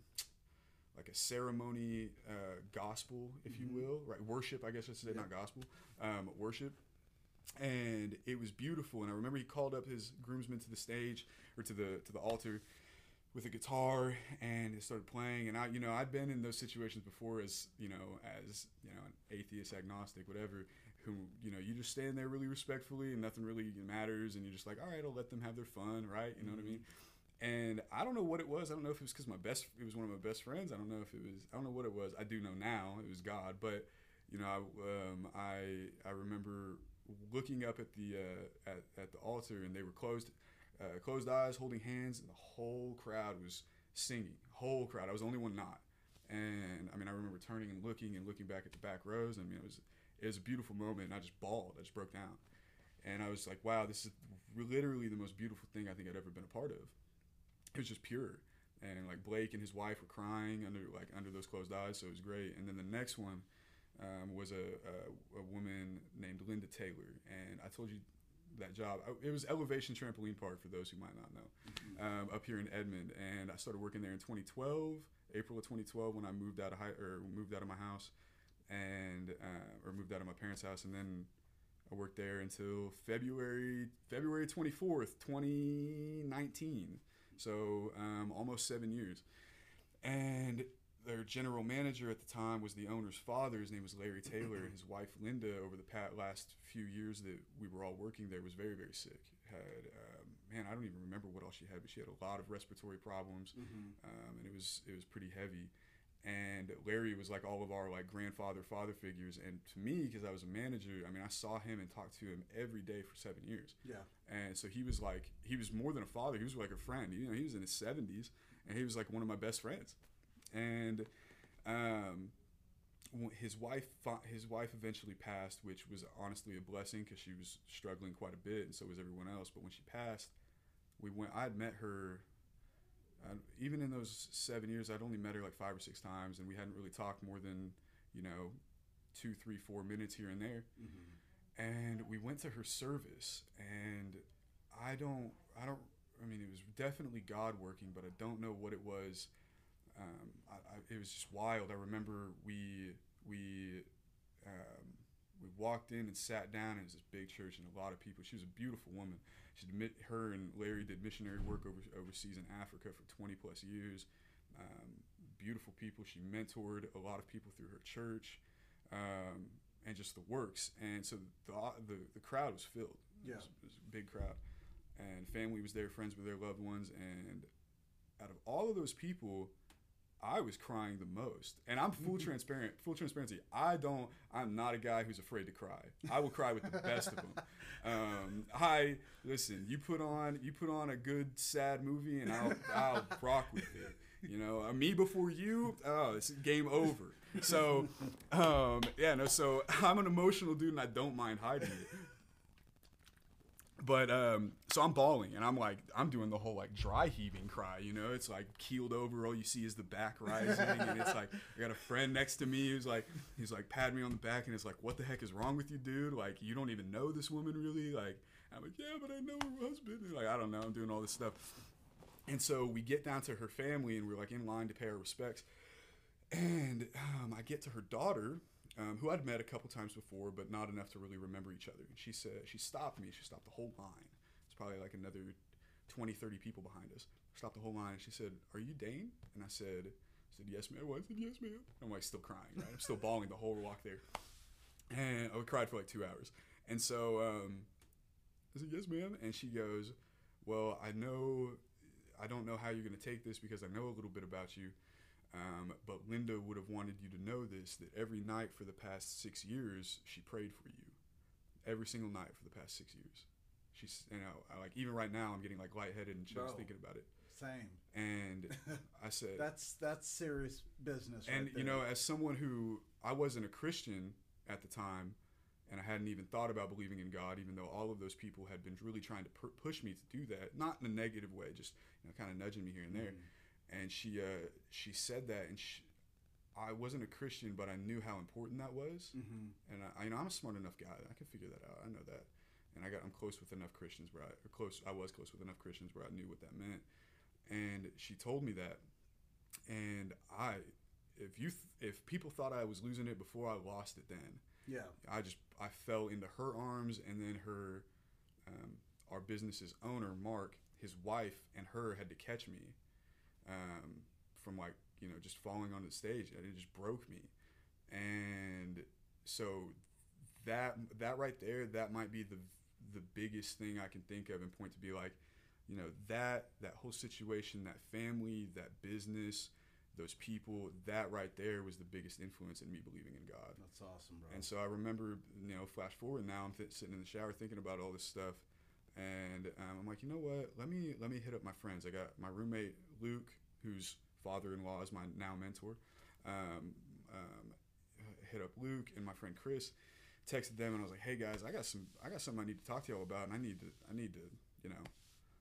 like a ceremony uh, gospel, if you will, right? Worship, I guess I should say, not gospel, um, worship and it was beautiful. And I remember he called up his groomsmen to the stage or to the to the altar with a guitar, and it started playing. And I, you know, I'd been in those situations before as you know, as you know, an atheist, agnostic, whatever. Who you know, you just stand there really respectfully, and nothing really matters, and you're just like, all right, I'll let them have their fun, right? You know what I mean? And I don't know what it was. I don't know if it was because my best, it was one of my best friends. I don't know if it was, I don't know what it was. I do know now it was God, but you know, I, um, I, I remember looking up at the, uh, at, at the altar and they were closed, uh, closed eyes, holding hands, and the whole crowd was singing. Whole crowd. I was the only one not. And I mean, I remember turning and looking and looking back at the back rows. I mean, it was, it was a beautiful moment, and I just bawled. I just broke down, and I was like, "Wow, this is literally the most beautiful thing I think I'd ever been a part of." It was just pure, and like Blake and his wife were crying under like under those closed eyes, so it was great. And then the next one um, was a, a a woman named Linda Taylor, and I told you that job. I, it was Elevation Trampoline Park for those who might not know, um, up here in Edmond, and I started working there in 2012, April of 2012, when I moved out of high, or moved out of my house, and uh, or moved out of my parents' house, and then I worked there until February February 24th, 2019. So um, almost seven years, and their general manager at the time was the owner's father. His name was Larry Taylor, and his wife Linda. Over the past, last few years that we were all working there, was very very sick. Had um, man, I don't even remember what all she had, but she had a lot of respiratory problems, um, and it was it was pretty heavy. And Larry was like all of our like grandfather father figures, and to me, because I was a manager, I mean, I saw him and talked to him every day for seven years. Yeah. And so he was like, he was more than a father. He was like a friend. You know, he was in his seventies, and he was like one of my best friends. And um, his wife, his wife eventually passed, which was honestly a blessing because she was struggling quite a bit, and so was everyone else. But when she passed, we went. I had met her. Uh, even in those seven years, I'd only met her like five or six times, and we hadn't really talked more than, you know, two, three, four minutes here and there. And we went to her service and i don't i don't i mean it was definitely god working but i don't know what it was. Um, I, I, it was just wild. I remember we we um, we walked in and sat down and it was this big church and a lot of people she was a beautiful woman she mi- her and larry did missionary work over, overseas in africa for 20 plus years um, beautiful people she mentored a lot of people through her church um, and just the works. And so the the, the crowd was filled. Yeah. It was, it was a big crowd, and family was there, friends with their loved ones, and out of all of those people, I was crying the most, and I'm full *laughs* transparent, full transparency. I don't. I'm not a guy who's afraid to cry. I will cry with the best of them. Um, I listen. You put on you put on a good sad movie, and I'll I'll rock with it. You know, uh, me before you. Oh, it's game over. So, um, yeah, no. So *laughs* I'm an emotional dude, and I don't mind hiding it but um, so I'm bawling and I'm like I'm doing the whole like dry heaving cry, you know. It's like keeled over. All you see is the back rising, and it's like I got a friend next to me who's like he's like pat me on the back, and it's like, what the heck is wrong with you, dude? Like you don't even know this woman really. Like I'm like, yeah, but I know her husband. And like I don't know. I'm doing all this stuff, and so we get down to her family, and we're like in line to pay our respects, and um, I get to her daughter um, who I'd met a couple times before, but not enough to really remember each other. And she said, she stopped me. She stopped the whole line. It's probably like another 20, 30 people behind us. Stopped the whole line. She said, Are you Dane? And I said, I said, Yes, ma'am. I said, Yes, ma'am. I'm like still crying, right? I'm still bawling the whole walk there. And I cried for like two hours. And so um, I said, Yes, ma'am. And she goes, Well, I know, I don't know how you're going to take this because I know a little bit about you. Um, but Linda would have wanted you to know this that every night for the past six years, she prayed for you. Every single night for the past six years. She's, you know, I, like even right now, I'm getting like lightheaded and chills Bro. thinking about it. Same. And I *laughs* said, That's that's serious business. and right you know, as someone who I wasn't a Christian at the time, and I hadn't even thought about believing in God, even though all of those people had been really trying to pu- push me to do that, not in a negative way, just you know, kind of nudging me here and there. And she uh, she said that, and she, I wasn't a Christian, but I knew how important that was. Mhm. And I, you know, I'm a smart enough guy; I can figure that out. I know that, and I got I'm close with enough Christians where I or close I was close with enough Christians where I knew what that meant. And she told me that, and I, if you th- if people thought I was losing it before, I lost it then. yeah. I just I fell into her arms, and then her, um, our business's owner Mark, his wife, and her had to catch me, um, from like you know just falling on the stage, and it just broke me, and so that that right there, that might be the the biggest thing I can think of and point to be like, you know that that whole situation, that family, that business. Those people, that right there was the biggest influence in me believing in God. That's awesome, bro. And so I remember, you know, flash forward now, I'm th- sitting in the shower thinking about all this stuff, and um, I'm like, you know what? Let me let me hit up my friends. I got my roommate Luke, whose father-in-law is my now mentor. Um, um, hit up Luke and my friend Chris. Texted them and I was like, hey guys, I got some I got something I need to talk to y'all about, and I need to I need to you know.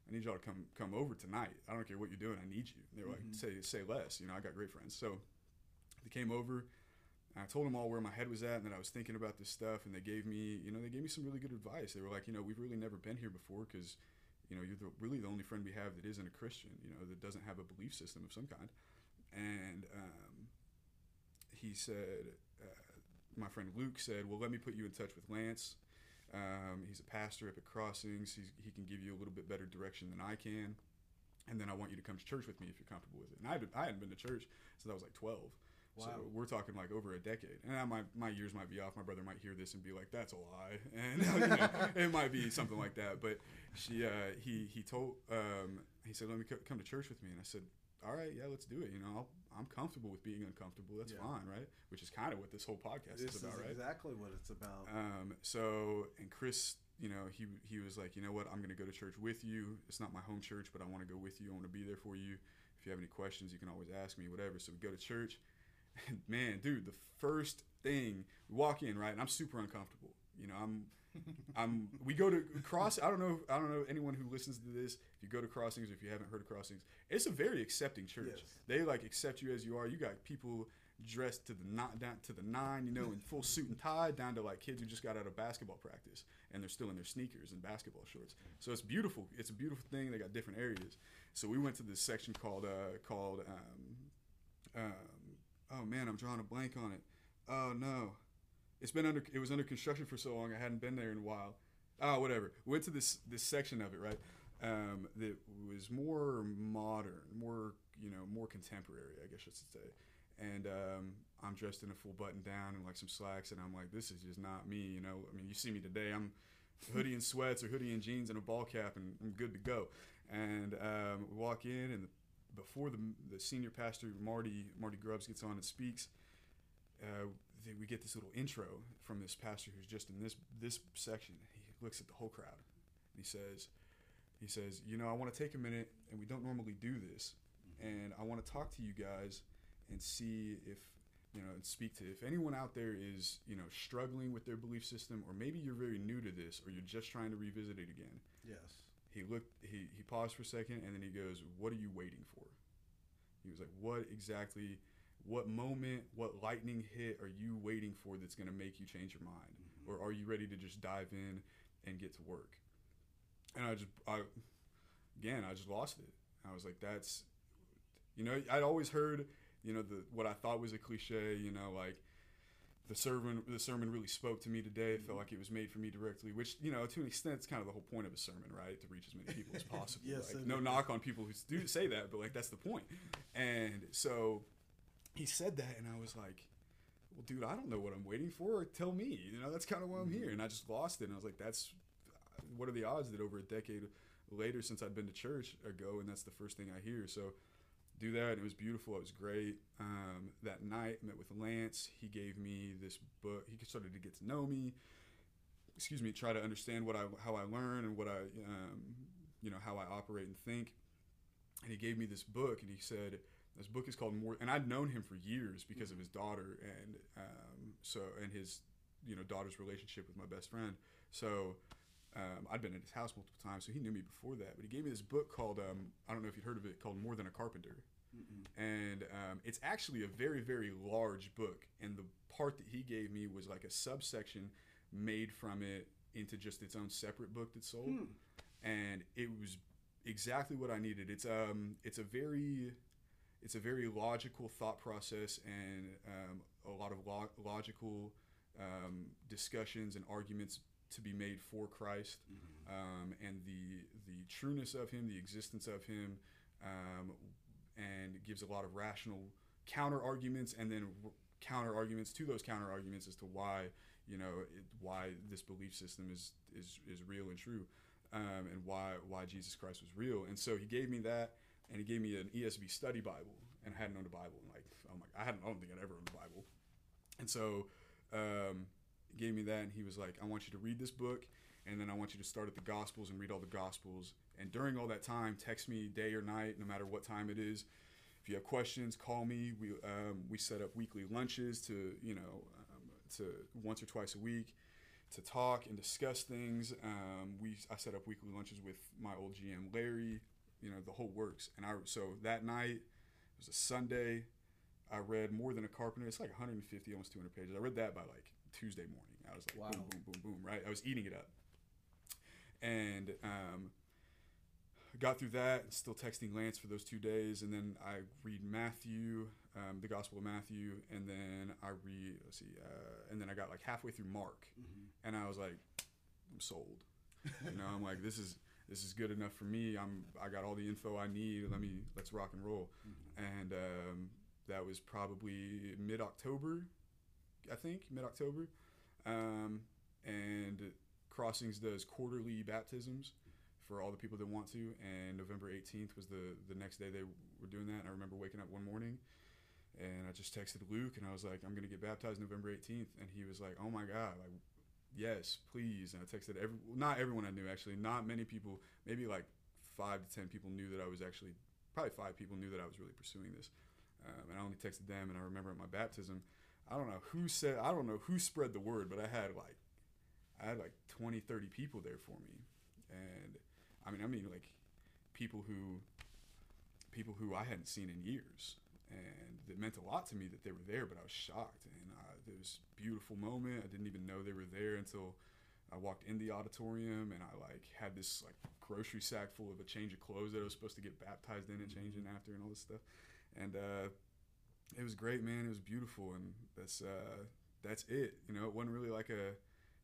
I need y'all to come come over tonight. I don't care what you're doing. I need you. They were like, say say less. You know, I got great friends. So they came over. I told them all where my head was at and that I was thinking about this stuff, and they gave me, you know, they gave me some really good advice. They were like, you know, we've really never been here before because, you know, you're the, really the only friend we have that isn't a Christian, you know, that doesn't have a belief system of some kind. And um, he said, uh, my friend Luke said, well, let me put you in touch with Lance. Um, he's a pastor up at Crossings. He's, he can give you a little bit better direction than I can. And then I want you to come to church with me if you're comfortable with it. And I, I hadn't been to church since I was like 12. So we're talking like over a decade. And I might, my years might be off. My brother might hear this and be like, that's a lie. *laughs* And you know, it might be something like that. But she, uh, he, he told, um, he said, let me co- come to church with me. And I said, all right, yeah, let's do it. You know, I'll, I'm comfortable with being uncomfortable. That's Yeah. fine, right? Which is kind of what this whole podcast this is about, is right? exactly what it's about. Um, so, and Chris, you know, he he was like, you know what, I'm gonna go to church with you. It's not my home church, but I want to go with you. I want to be there for you. If you have any questions, you can always ask me, whatever. So we go to church, *laughs* man, dude, the first thing we walk in, right, and I'm super uncomfortable. You know, I'm. *laughs* I'm. We go to cross. I don't know. I don't know anyone who listens to this. If you go to crossings, or if you haven't heard of crossings, it's a very accepting church. Yes. They like accept you as you are. You got people dressed to the not down to the nine, you know, in full suit and tie, down to like kids who just got out of basketball practice and they're still in their sneakers and basketball shorts. So it's beautiful. It's a beautiful thing. They got different areas. So we went to this section called uh, called um, um, oh man, I'm drawing a blank on it. Oh no, it's been under it was under construction for so long. I hadn't been there in a while. Oh whatever. Went to this this section of it right. Um, that was more modern, more you know, more contemporary, I guess I should say and um, I'm dressed in a full button down and like some slacks, and I'm like, this is just not me, you know. I mean, you see me today, I'm hoodie and sweats or hoodie and jeans and a ball cap, and I'm good to go. And um, walk in, and before the the senior pastor Marty Marty Grubbs gets on and speaks, uh, we get this little intro from this pastor who's just in this this section. He looks at the whole crowd and he says, he says, you know, I want to take a minute, and we don't normally do this, and I want to talk to you guys and see if you know and speak to if anyone out there is you know struggling with their belief system, or maybe you're very new to this, or you're just trying to revisit it again. Yes. He looked. He he paused for a second, and then he goes, "What are you waiting for?" He was like, "What exactly? What moment? What lightning hit are you waiting for that's going to make you change your mind, mm-hmm. or are you ready to just dive in and get to work?" And I just, I, again, I just lost it. I was like, "That's, you know, I'd always heard, you know, the what I thought was a cliche, you know, like." The sermon, the sermon really spoke to me today. It felt mm-hmm. like it was made for me directly, which you know, to an extent, it's kind of the whole point of a sermon, right? To reach as many people as *laughs* possible. Yes, like, no knock on people who do say that, but like that's the point. And so he said that, and I was like, "Well, dude, I don't know what I'm waiting for. Tell me." You know, that's kind of why I'm here. Mm-hmm. And I just lost it. And I was like, "That's what are the odds that over a decade later, since I'd been to church ago, and that's the first thing I hear." So do that. It was beautiful. It was great. Um, that night, I met with Lance. He gave me this book. He started to get to know me. Excuse me. Try to understand what I how I learn and what I um, you know how I operate and think. And he gave me this book, and he said this book is called More. And I'd known him for years because of his daughter, and um, so and his you know daughter's relationship with my best friend. So. Um, I'd been at his house multiple times, so he knew me before that. But he gave me this book called um, I don't know if you'd heard of it called More Than a Carpenter. And um, it's actually a very very large book and the part that he gave me was like a subsection made from it into just its own separate book that sold. And it was exactly what i needed. It's um it's a very it's a very logical thought process and um, a lot of lo- logical um, discussions and arguments to be made for Christ um, and the the trueness of Him, the existence of Him, um, and gives a lot of rational counter arguments and then r- counter arguments to those counter arguments as to why you know it, why this belief system is is is real and true um, and why why Jesus Christ was real. And so he gave me that and he gave me an ESV study Bible and I hadn't owned a Bible in like oh my I hadn't I don't think I'd ever owned a Bible. And so um, gave me that and he was like I want you to read this book and then I want you to start at the Gospels and read all the Gospels. And during all that time text me day or night no matter what time it is. If you have questions call me. We um, we set up weekly lunches to you know um, to once or twice a week to talk and discuss things. Um, we I set up weekly lunches with my old GM Larry you know the whole works. And I so that night it was a Sunday I read more than a carpenter. It's like 150 almost 200 pages. I read that by like Tuesday morning. I was like Wow. boom boom boom boom right? I was eating it up. And um, got through that still texting lance for those two days and then i read matthew um, the gospel of matthew and then i read let's see uh, and then i got like halfway through mark and i was like i'm sold. You know i'm like this is this is good enough for me. I'm i got all the info i need. Let me let's rock and roll. And um, that was probably mid-october i think mid-october um, and crossings does quarterly baptisms for all the people that want to. And November 18th was the the next day they were doing that. And I remember waking up one morning, and I just texted Luke, and I was like, "I'm gonna get baptized November 18th," and he was like, "Oh my God, like." Yes, please. And I texted every, not everyone I knew actually, not many people, maybe like five to ten people knew that I was actually, probably five people knew that I was really pursuing this. Um, and I only texted them. And I remember at my baptism, I don't know who said, I don't know who spread the word, but I had like, I had like 20, 30 people there for me. And I mean, I mean like people who, people who I hadn't seen in years. And it meant a lot to me that they were there, but I was shocked. And uh, it was a beautiful moment. I didn't even know they were there until I walked in the auditorium and I like had this like grocery sack full of a change of clothes that I was supposed to get baptized in and change in after and all this stuff. And uh, it was great, man. It was beautiful, and that's uh, that's it. You know, it wasn't really like a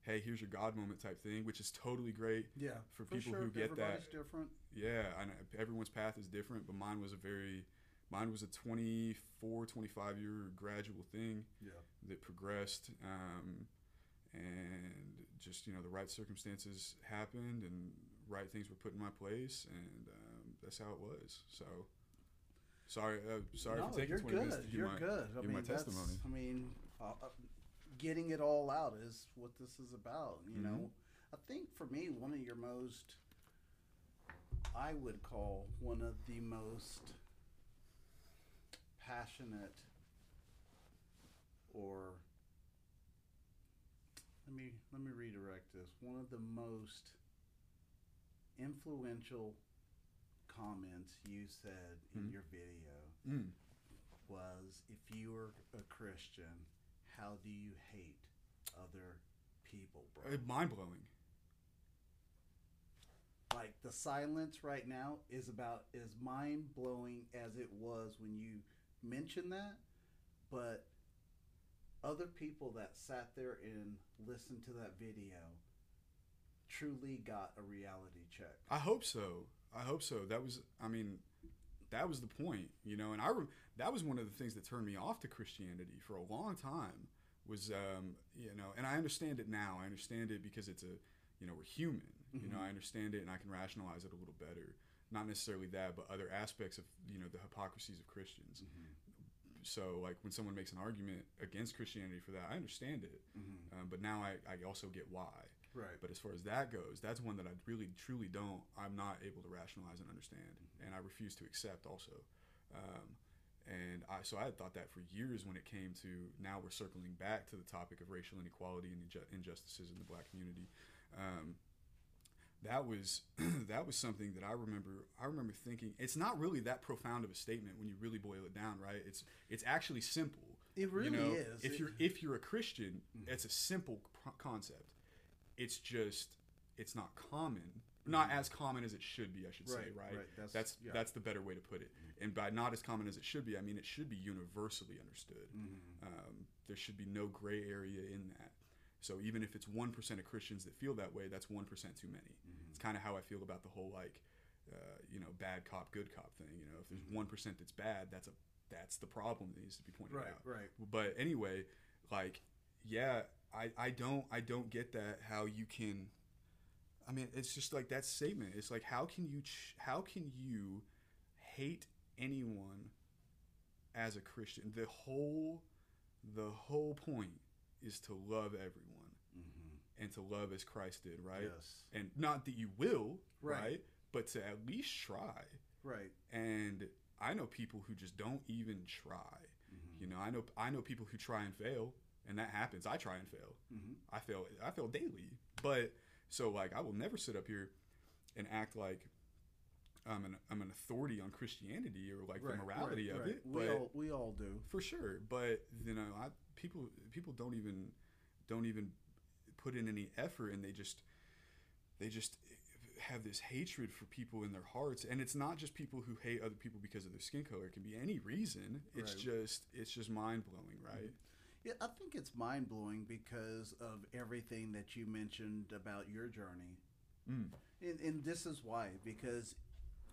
hey, here's your God moment type thing, which is totally great. Yeah. For people sure, who get that. everybody's different. Yeah, I know everyone's path is different, but mine was a very mine was a 24, 25 year gradual thing Yeah. that progressed um, and just you know the right circumstances happened and right things were put in my place and um, that's how it was so Sorry, uh, sorry no, for taking you're 20 minutes to give You're my, good. I give mean, my testimony. I mean, uh, uh, getting it all out is what this is about. You know, Mm-hmm. I think for me, one of your most, I would call one of the most passionate, or let me let me redirect this. One of the most influential comments you said in Mhm. your video Mm. was if you were a Christian, how do you hate other people, bro? Mind blowing. like the silence right now is about as mind blowing as it was when you mentioned that, but other people that sat there and listened to that video truly got a reality check. I hope so. I hope so. That was, I mean, that was the point, you know. And I, rem- that was one of the things that turned me off to Christianity for a long time. Was, um, you know, and I understand it now. I understand it because it's a, you know, we're human. You know, Mhm. I understand it and I can rationalize it a little better. Not necessarily that, but other aspects of, you know, the hypocrisies of Christians. So, like, when someone makes an argument against Christianity for that, I understand it. Mm-hmm. Um, but now I, I also get why. Right. But as far as that goes, that's one that I really truly don't. I'm not able to rationalize and understand, and I refuse to accept also. Um, and I so I had thought that for years when it came to now we're circling back to the topic of racial inequality and injustices in the black community. Um, that was *clears throat* that was something that I remember. I remember thinking it's not really that profound of a statement when you really boil it down, right? It's it's actually simple. It really you know, is. If you're if you're a Christian, Mhm. it's a simple concept. It's just it's not common, not as common as it should be. I should say, Right, right? right. That's- That's yeah. that's the better way to put it. And by not as common as it should be, I mean it should be universally understood. Mhm. Um, there should be no gray area in that. So even if it's one percent of Christians that feel that way, that's one percent too many. Mm-hmm. It's kind of how I feel about the whole like, uh, you know, bad cop, good cop thing. You know, if there's Mhm. one that's bad, that's a that's the problem that needs to be pointed Right. out Right. but anyway like yeah i i don't i don't get that how you can i mean it's just like that statement it's like how can you ch- how can you hate anyone as a christian the whole the whole point is to love everyone Mm-hmm. and to love as christ did right Yes. and not that you will Right. right but to at least try Right. and i know people who just don't even try Mm-hmm. you know, I know I know people who try and fail, and that happens. I try and fail. Mm-hmm. I fail. I fail daily. But so like I will never sit up here and act like I'm an I'm an authority on Christianity or like the morality of it. We all we all do. for sure. But you know, I people people don't even don't even put in any effort, and they just they just have this hatred for people in their hearts and it's not just people who hate other people because of their skin color it can be any reason it's Right. just it's just mind-blowing right Yeah, I think it's mind blowing because of everything that you mentioned about your journey. Mm. And, and this is why because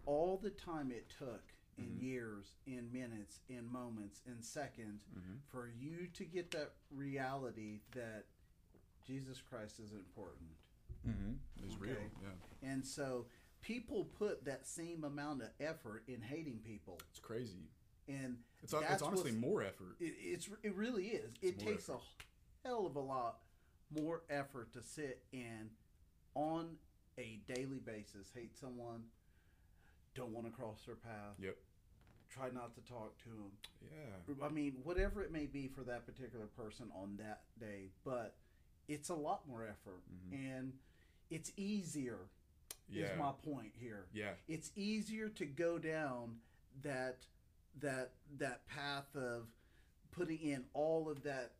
all the time it took in Mhm. years, in minutes, in moments, in seconds Mhm. for you to get that reality that Jesus Christ is important. Mm-hmm. It's real. Yeah. And so people put that same amount of effort in hating people. It's crazy. And It's, it's honestly more effort. it, it's it really is. It takes effort. a hell of a lot more effort to sit and on a daily basis hate someone, don't want to cross their path, Yep. try not to talk to them. Yeah. I mean, whatever it may be for that particular person on that day, but it's a lot more effort Mhm. and it's easier. Yeah. Is my point here yeah. it's easier to go down that that that path of putting in all of that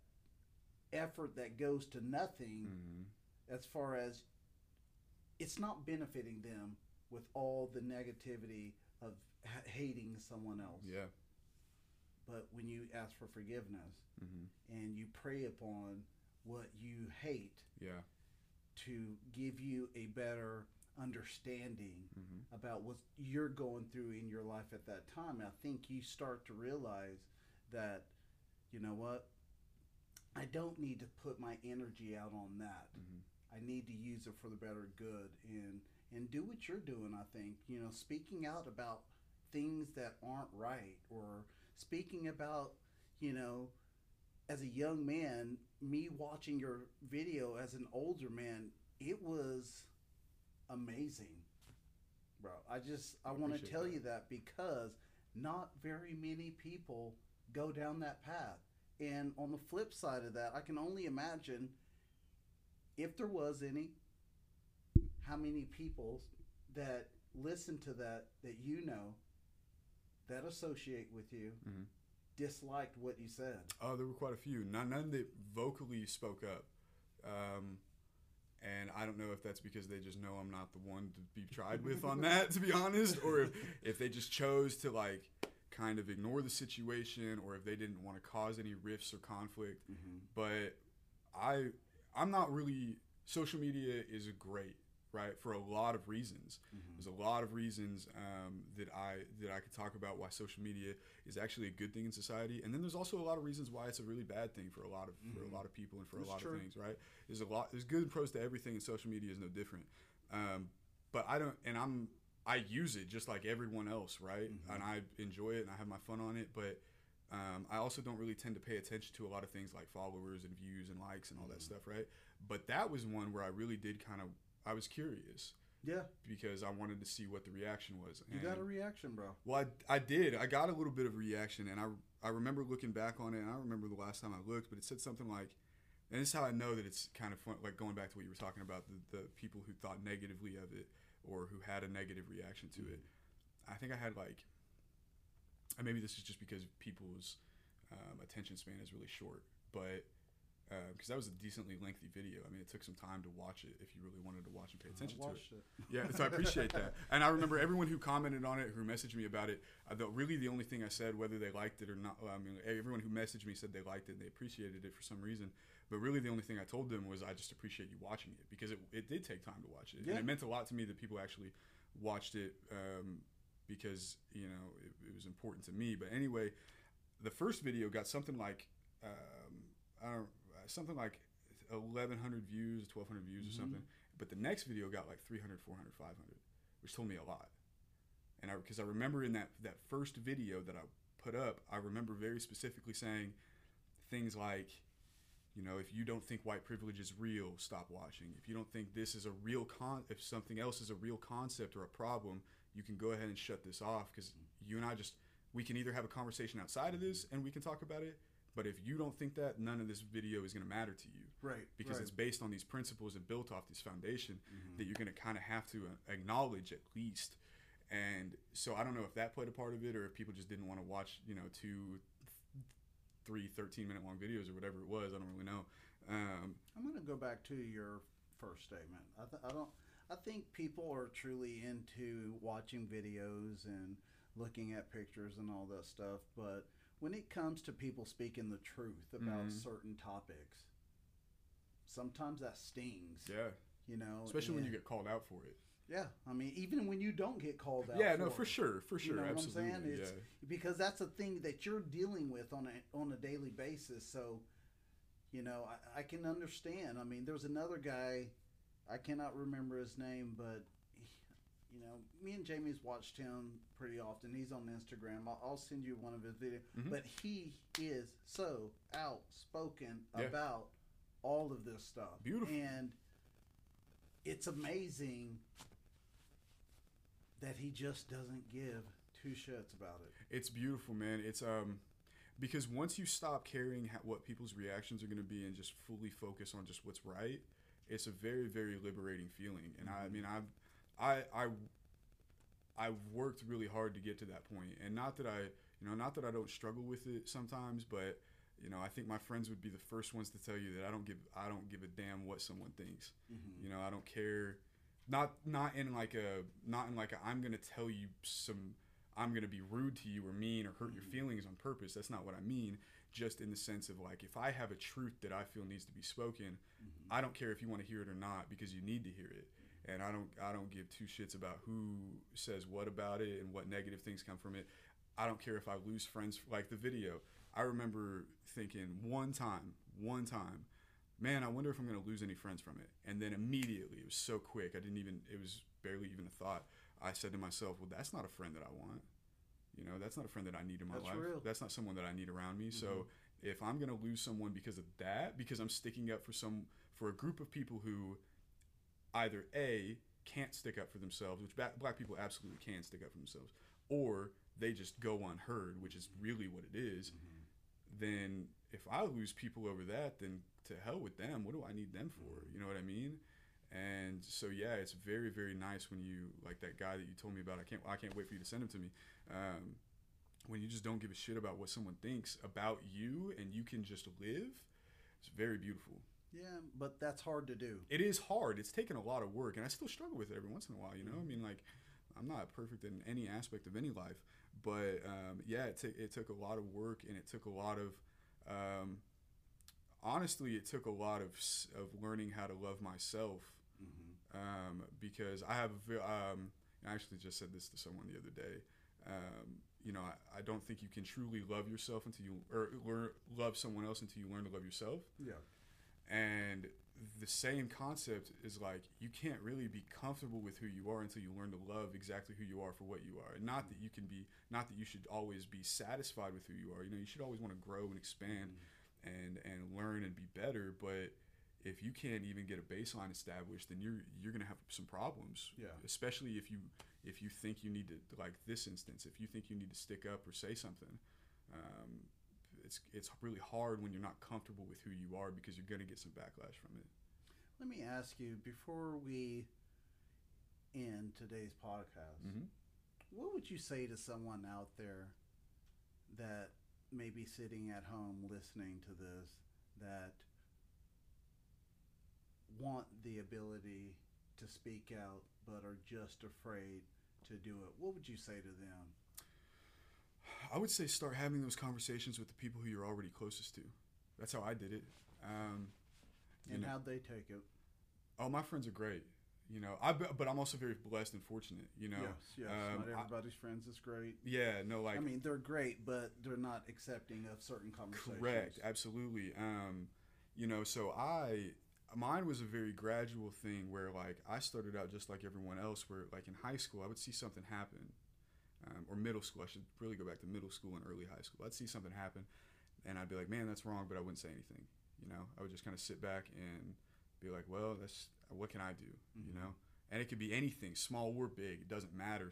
effort that goes to nothing Mm-hmm. as far as it's not benefiting them with all the negativity of h- hating someone else Yeah. but when you ask for forgiveness Mm-hmm. and you pray upon what you hate Yeah. to give you a better understanding Mm-hmm. about what you're going through in your life at that time. I think you start to realize that, you know what, I don't need to put my energy out on that. Mm-hmm. I need to use it for the better good and and do what you're doing. I think you know, speaking out about things that aren't right or speaking about, you know, as a young man, me watching your video as an older man, it was amazing. Bro, I just I want to tell that. you that because not very many people go down that path. And on the flip side of that, I can only imagine if there was any, how many people that listen to that that you know that associate with you Mhm. disliked what you said. Oh, there were quite a few. None, none that vocally spoke up. Um, and I don't know if that's because they just know I'm not the one to be tried with on that, to be honest, or if, *laughs* if they just chose to like kind of ignore the situation, or if they didn't want to cause any rifts or conflict. Mm-hmm. But I, I'm not really. Social media is great, right, for a lot of reasons. There's a lot of reasons um, that I that I could talk about why social media is actually a good thing in society, and then there's also a lot of reasons why it's a really bad thing for a lot of for a lot of people and for That's a lot true. of things, right? There's a lot there's good and pros to everything, and social media is no different. Um, but I don't, and I'm I use it just like everyone else, right? And I enjoy it and I have my fun on it, but. Um, I also don't really tend to pay attention to a lot of things like followers and views and likes and all that stuff, right? But that was one where I really did kind of I was curious Yeah, because I wanted to see what the reaction was. you And- got a reaction, bro. well, I, I did. I got a little bit of reaction, and I, I remember looking back on it, and I remember the last time I looked, but it said something like, and this is how I know that it's kind of fun, like going back to what you were talking about, the, the people who thought negatively of it or who had a negative reaction to it. I think I had like, and maybe this is just because people's um, attention span is really short, but because that was a decently lengthy video. I mean, it took some time to watch it if you really wanted to watch and pay attention to it. it. Yeah, so I appreciate that. *laughs* And I remember everyone who commented on it, who messaged me about it. Uh, the, really, the only thing I said, whether they liked it or not, well, I mean, everyone who messaged me said they liked it and they appreciated it for some reason. But really, the only thing I told them was I just appreciate you watching it because it, it did take time to watch it. Yeah. And it meant a lot to me that people actually watched it um, because, you know, it, it was important to me. But anyway, the first video got something like, um, I don't, uh, something like 1,100 views, 1,200 views or Mhm. something. But the next video got like 300, 400, 500, which told me a lot. And I, because I remember in that, that first video that I put up, I remember very specifically saying things like, you know, if you don't think white privilege is real, stop watching. If you don't think this is a real con, if something else is a real concept or a problem, you can go ahead and shut this off because you and I just, we can either have a conversation outside of this and we can talk about it. But if you don't think that, none of this video is going to matter to you Right, because right. it's based on these principles and built off this foundation Mm-hmm. that you're going to kind of have to uh, acknowledge at least. And so I don't know if that played a part of it or if people just didn't want to watch, you know, two, three 13 minute long videos or whatever it was. I don't really know. Um, I'm going to go back to your first statement. I, th- I don't. I think people are truly into watching videos and looking at pictures and all that stuff. But when it comes to people speaking the truth about Mhm. certain topics, sometimes that stings. yeah. You know, Especially when you get called out for it. Yeah, I mean, even when you don't get called out. Yeah, no, for for it. sure. For sure. You know absolutely. what I'm saying? It's, yeah. Because that's a thing that you're dealing with on a on a daily basis. So, you know, I, I can understand. I mean, there was another guy, I cannot remember his name, but you know, me and Jamie's watched him pretty often. He's on Instagram. I'll, I'll send you one of his videos. Mhm. But he is so outspoken Yeah. about all of this stuff. Beautiful. And it's amazing that he just doesn't give two shits about it. It's beautiful, man. It's um because once you stop caring what people's reactions are going to be and just fully focus on just what's right, it's a very very liberating feeling. And I, I mean, I've I I I've worked really hard to get to that point, and not that I you know not that I don't struggle with it sometimes, but you know I think my friends would be the first ones to tell you that I don't give I don't give a damn what someone thinks. Mm-hmm. You know, I don't care. Not not in like a not in like a I'm gonna tell you some I'm gonna be rude to you or mean or hurt your mm-hmm. feelings on purpose. That's not what I mean. Just in the sense of like if I have a truth that I feel needs to be spoken, mm-hmm. I don't care if you want to hear it or not because you need to hear it. And I don't I don't give two shits about who says what about it and what negative things come from it. I don't care if I lose friends like the video. I remember thinking one time, one time, man, I wonder if I'm going to lose any friends from it. And then immediately, it was so quick. I didn't even, it was barely even a thought. I said to myself, well, that's not a friend that I want. You know, that's not a friend that I need in my That's life. real. That's not someone that I need around me. So mm-hmm. if I'm gonna lose someone because of that, because I'm sticking up for some for a group of people who either a can't stick up for themselves, which black people absolutely can stick up for themselves, or they just go unheard, which is really what it is, Then if I lose people over that, then to hell with them. What do I need them for? You know what I mean? And so yeah, it's very very nice when you like that guy that you told me about. I can't I can't wait for you to send him to me. Um, when you just don't give a shit about what someone thinks about you and you can just live, it's very beautiful. Yeah, but that's hard to do. It is hard. It's taken a lot of work, and I still struggle with it every once in a while. You know, I mean, like I'm not perfect in any aspect of any life, but um, yeah, it, took it took a lot of work, and it took a lot of um, honestly, it took a lot of of learning how to love myself um, because I have um, I actually just said this to someone the other day. Um, you know, I, I don't think you can truly love yourself until you or learn love someone else until you learn to love yourself. Yeah. And the same concept is like you can't really be comfortable with who you are until you learn to love exactly who you are for what you are. And not that you can be not that you should always be satisfied with who you are. You know, you should always want to grow and expand and and learn and be better, but if you can't even get a baseline established, then you're you're gonna have some problems. Yeah. Especially if you if you think you need to like this instance, if you think you need to stick up or say something, um, it's it's really hard when you're not comfortable with who you are because you're gonna get some backlash from it. Let me ask you before we end today's podcast, Mhm. what would you say to someone out there that may be sitting at home listening to this that want the ability to speak out but are just afraid to do it? What would you say to them? I would say start having those conversations with the people who you're already closest to. That's how I did it. Um, And know- how'd they take it? oh, my friends are great. You know, I but I'm also very blessed and fortunate. You know, yes, yes. um, not I- everybody's friends is great. yeah, no, like I mean, they're great, but they're not accepting of certain conversations. Correct, absolutely. Um, you know, so I mine was a very gradual thing where like I started out just like everyone else. Where like in high school, I would see something happen, um, or middle school. I should really go back to middle school and early high school. I'd see something happen, and I'd be like, "Man, that's wrong," but I wouldn't say anything. You know, I would just kind of sit back and be like, "Well, that's what can I do?" You Mhm. know, and it could be anything, small or big. It doesn't matter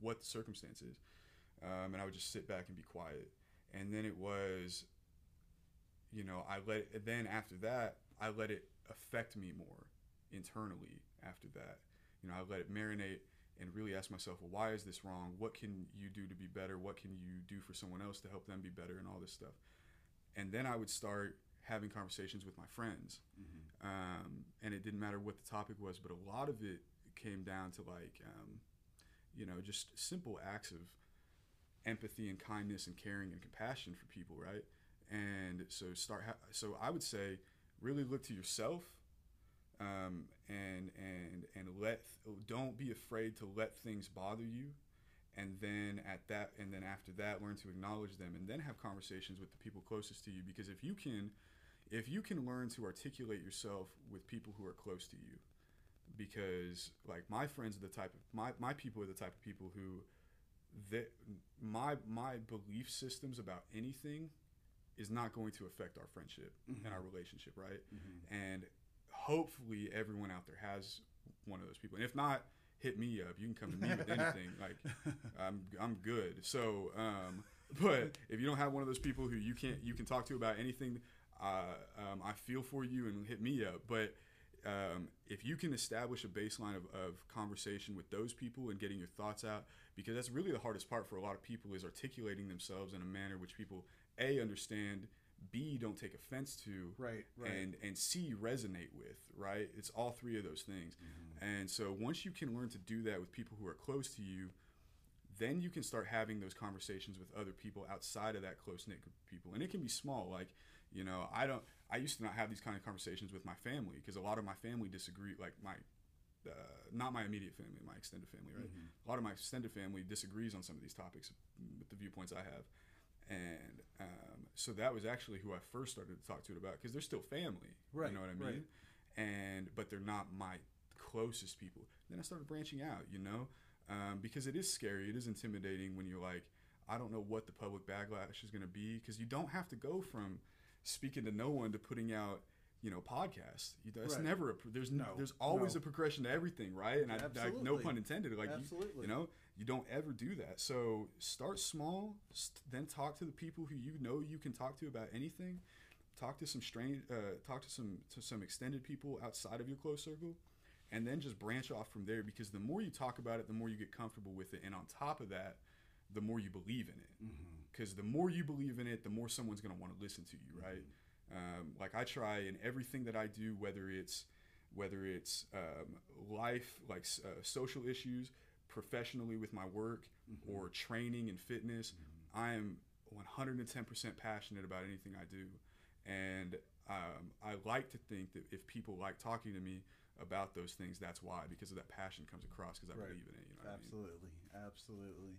what the circumstance is. Um, and I would just sit back and be quiet. And then it was, you know, I let it, then after that, I let it affect me more internally after that. You know, I let it marinate and really ask myself, well, why is this wrong? What can you do to be better? What can you do for someone else to help them be better and all this stuff? And then I would start having conversations with my friends. Mhm. Um, and it didn't matter what the topic was, but a lot of it came down to like, um, you know, just simple acts of empathy and kindness and caring and compassion for people, right? And so start. Ha- so I would say, really look to yourself, um, and and and let don't be afraid to let things bother you, and then at that and then after that, learn to acknowledge them, and then have conversations with the people closest to you. Because if you can, if you can learn to articulate yourself with people who are close to you, because like my friends are the type of my, my people are the type of people who that my my belief systems about anything is not going to affect our friendship and our relationship right Mhm. and hopefully everyone out there has one of those people. And if not hit me up. You can come to me with anything. *laughs* Like i'm i'm good. So um *laughs* but if you don't have one of those people who you can't you can talk to about anything uh, um, i feel for you and hit me up. But um, if you can establish a baseline of, of conversation with those people and getting your thoughts out because that's really the hardest part for a lot of people is articulating themselves in a manner which people a understand b don't take offense to Right, right. and and c resonate with right? It's all three of those things. And so once you can learn to do that with people who are close to you then you can start having those conversations with other people outside of that close knit group of people. And it can be small like you know i don't i used to not have these kind of conversations with my family because a lot of my family disagree like my uh, not my immediate family my extended family right? A lot of my extended family disagrees on some of these topics with the viewpoints i have and um, so that was actually who i first started to talk to it about because they're still family Right, you know what i right. mean and but they're not my closest people then i started branching out you know um, because it is scary. It is intimidating when you're like, I don't know what the public backlash is going to be because you don't have to go from speaking to no one to putting out you know podcasts. You- That's Right. never a, there's No, there's always no. a progression to everything, right? And I, I no pun intended. Like you, you know, you don't ever do that. So start small, st- then talk to the people who you know you can talk to about anything. Talk to some strange, uh, talk to some to some extended people outside of your close circle, and then just branch off from there. Because the more you talk about it, the more you get comfortable with it, and on top of that, the more you believe in it. Because the more you believe in it, the more someone's going to want to listen to you, right? Um, like I try in everything that I do, whether it's whether it's um, life, like uh, social issues, professionally with my work, or training and fitness, I am 110% passionate about anything I do. And um, I like to think that if people like talking to me about those things, that's why, because of that passion comes across, because I Right. believe in it. You know what I mean? Absolutely, absolutely.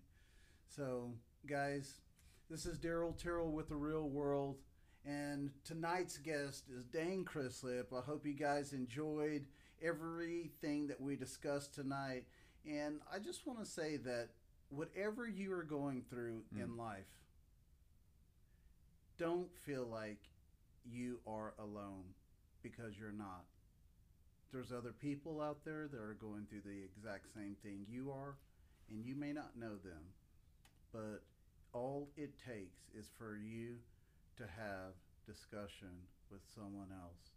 So, guys, this is Darrell Terrell with the Real World, and tonight's guest is Dane Crislip. I hope you guys enjoyed everything that we discussed tonight, and I just want to say that whatever you are going through in life, don't feel like you are alone because you're not. There's other people out there that are going through the exact same thing you are, and you may not know them, but all it takes is for you to have discussion with someone else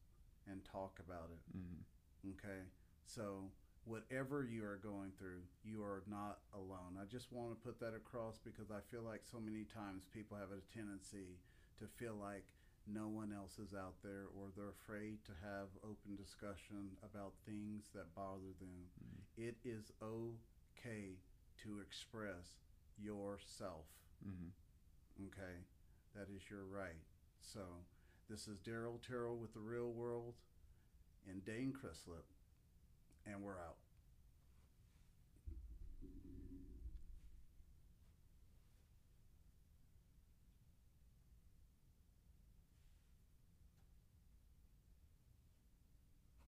and talk about it. Mhm. Okay? So, whatever you are going through, you are not alone. I just want to put that across because I feel like so many times people have a tendency to feel like no one else is out there or they're afraid to have open discussion about things that bother them. It is okay to express yourself. Mhm. Okay, that is your right. So, this is Darrell Terrell with the Real World and Dane Crislip, and we're out.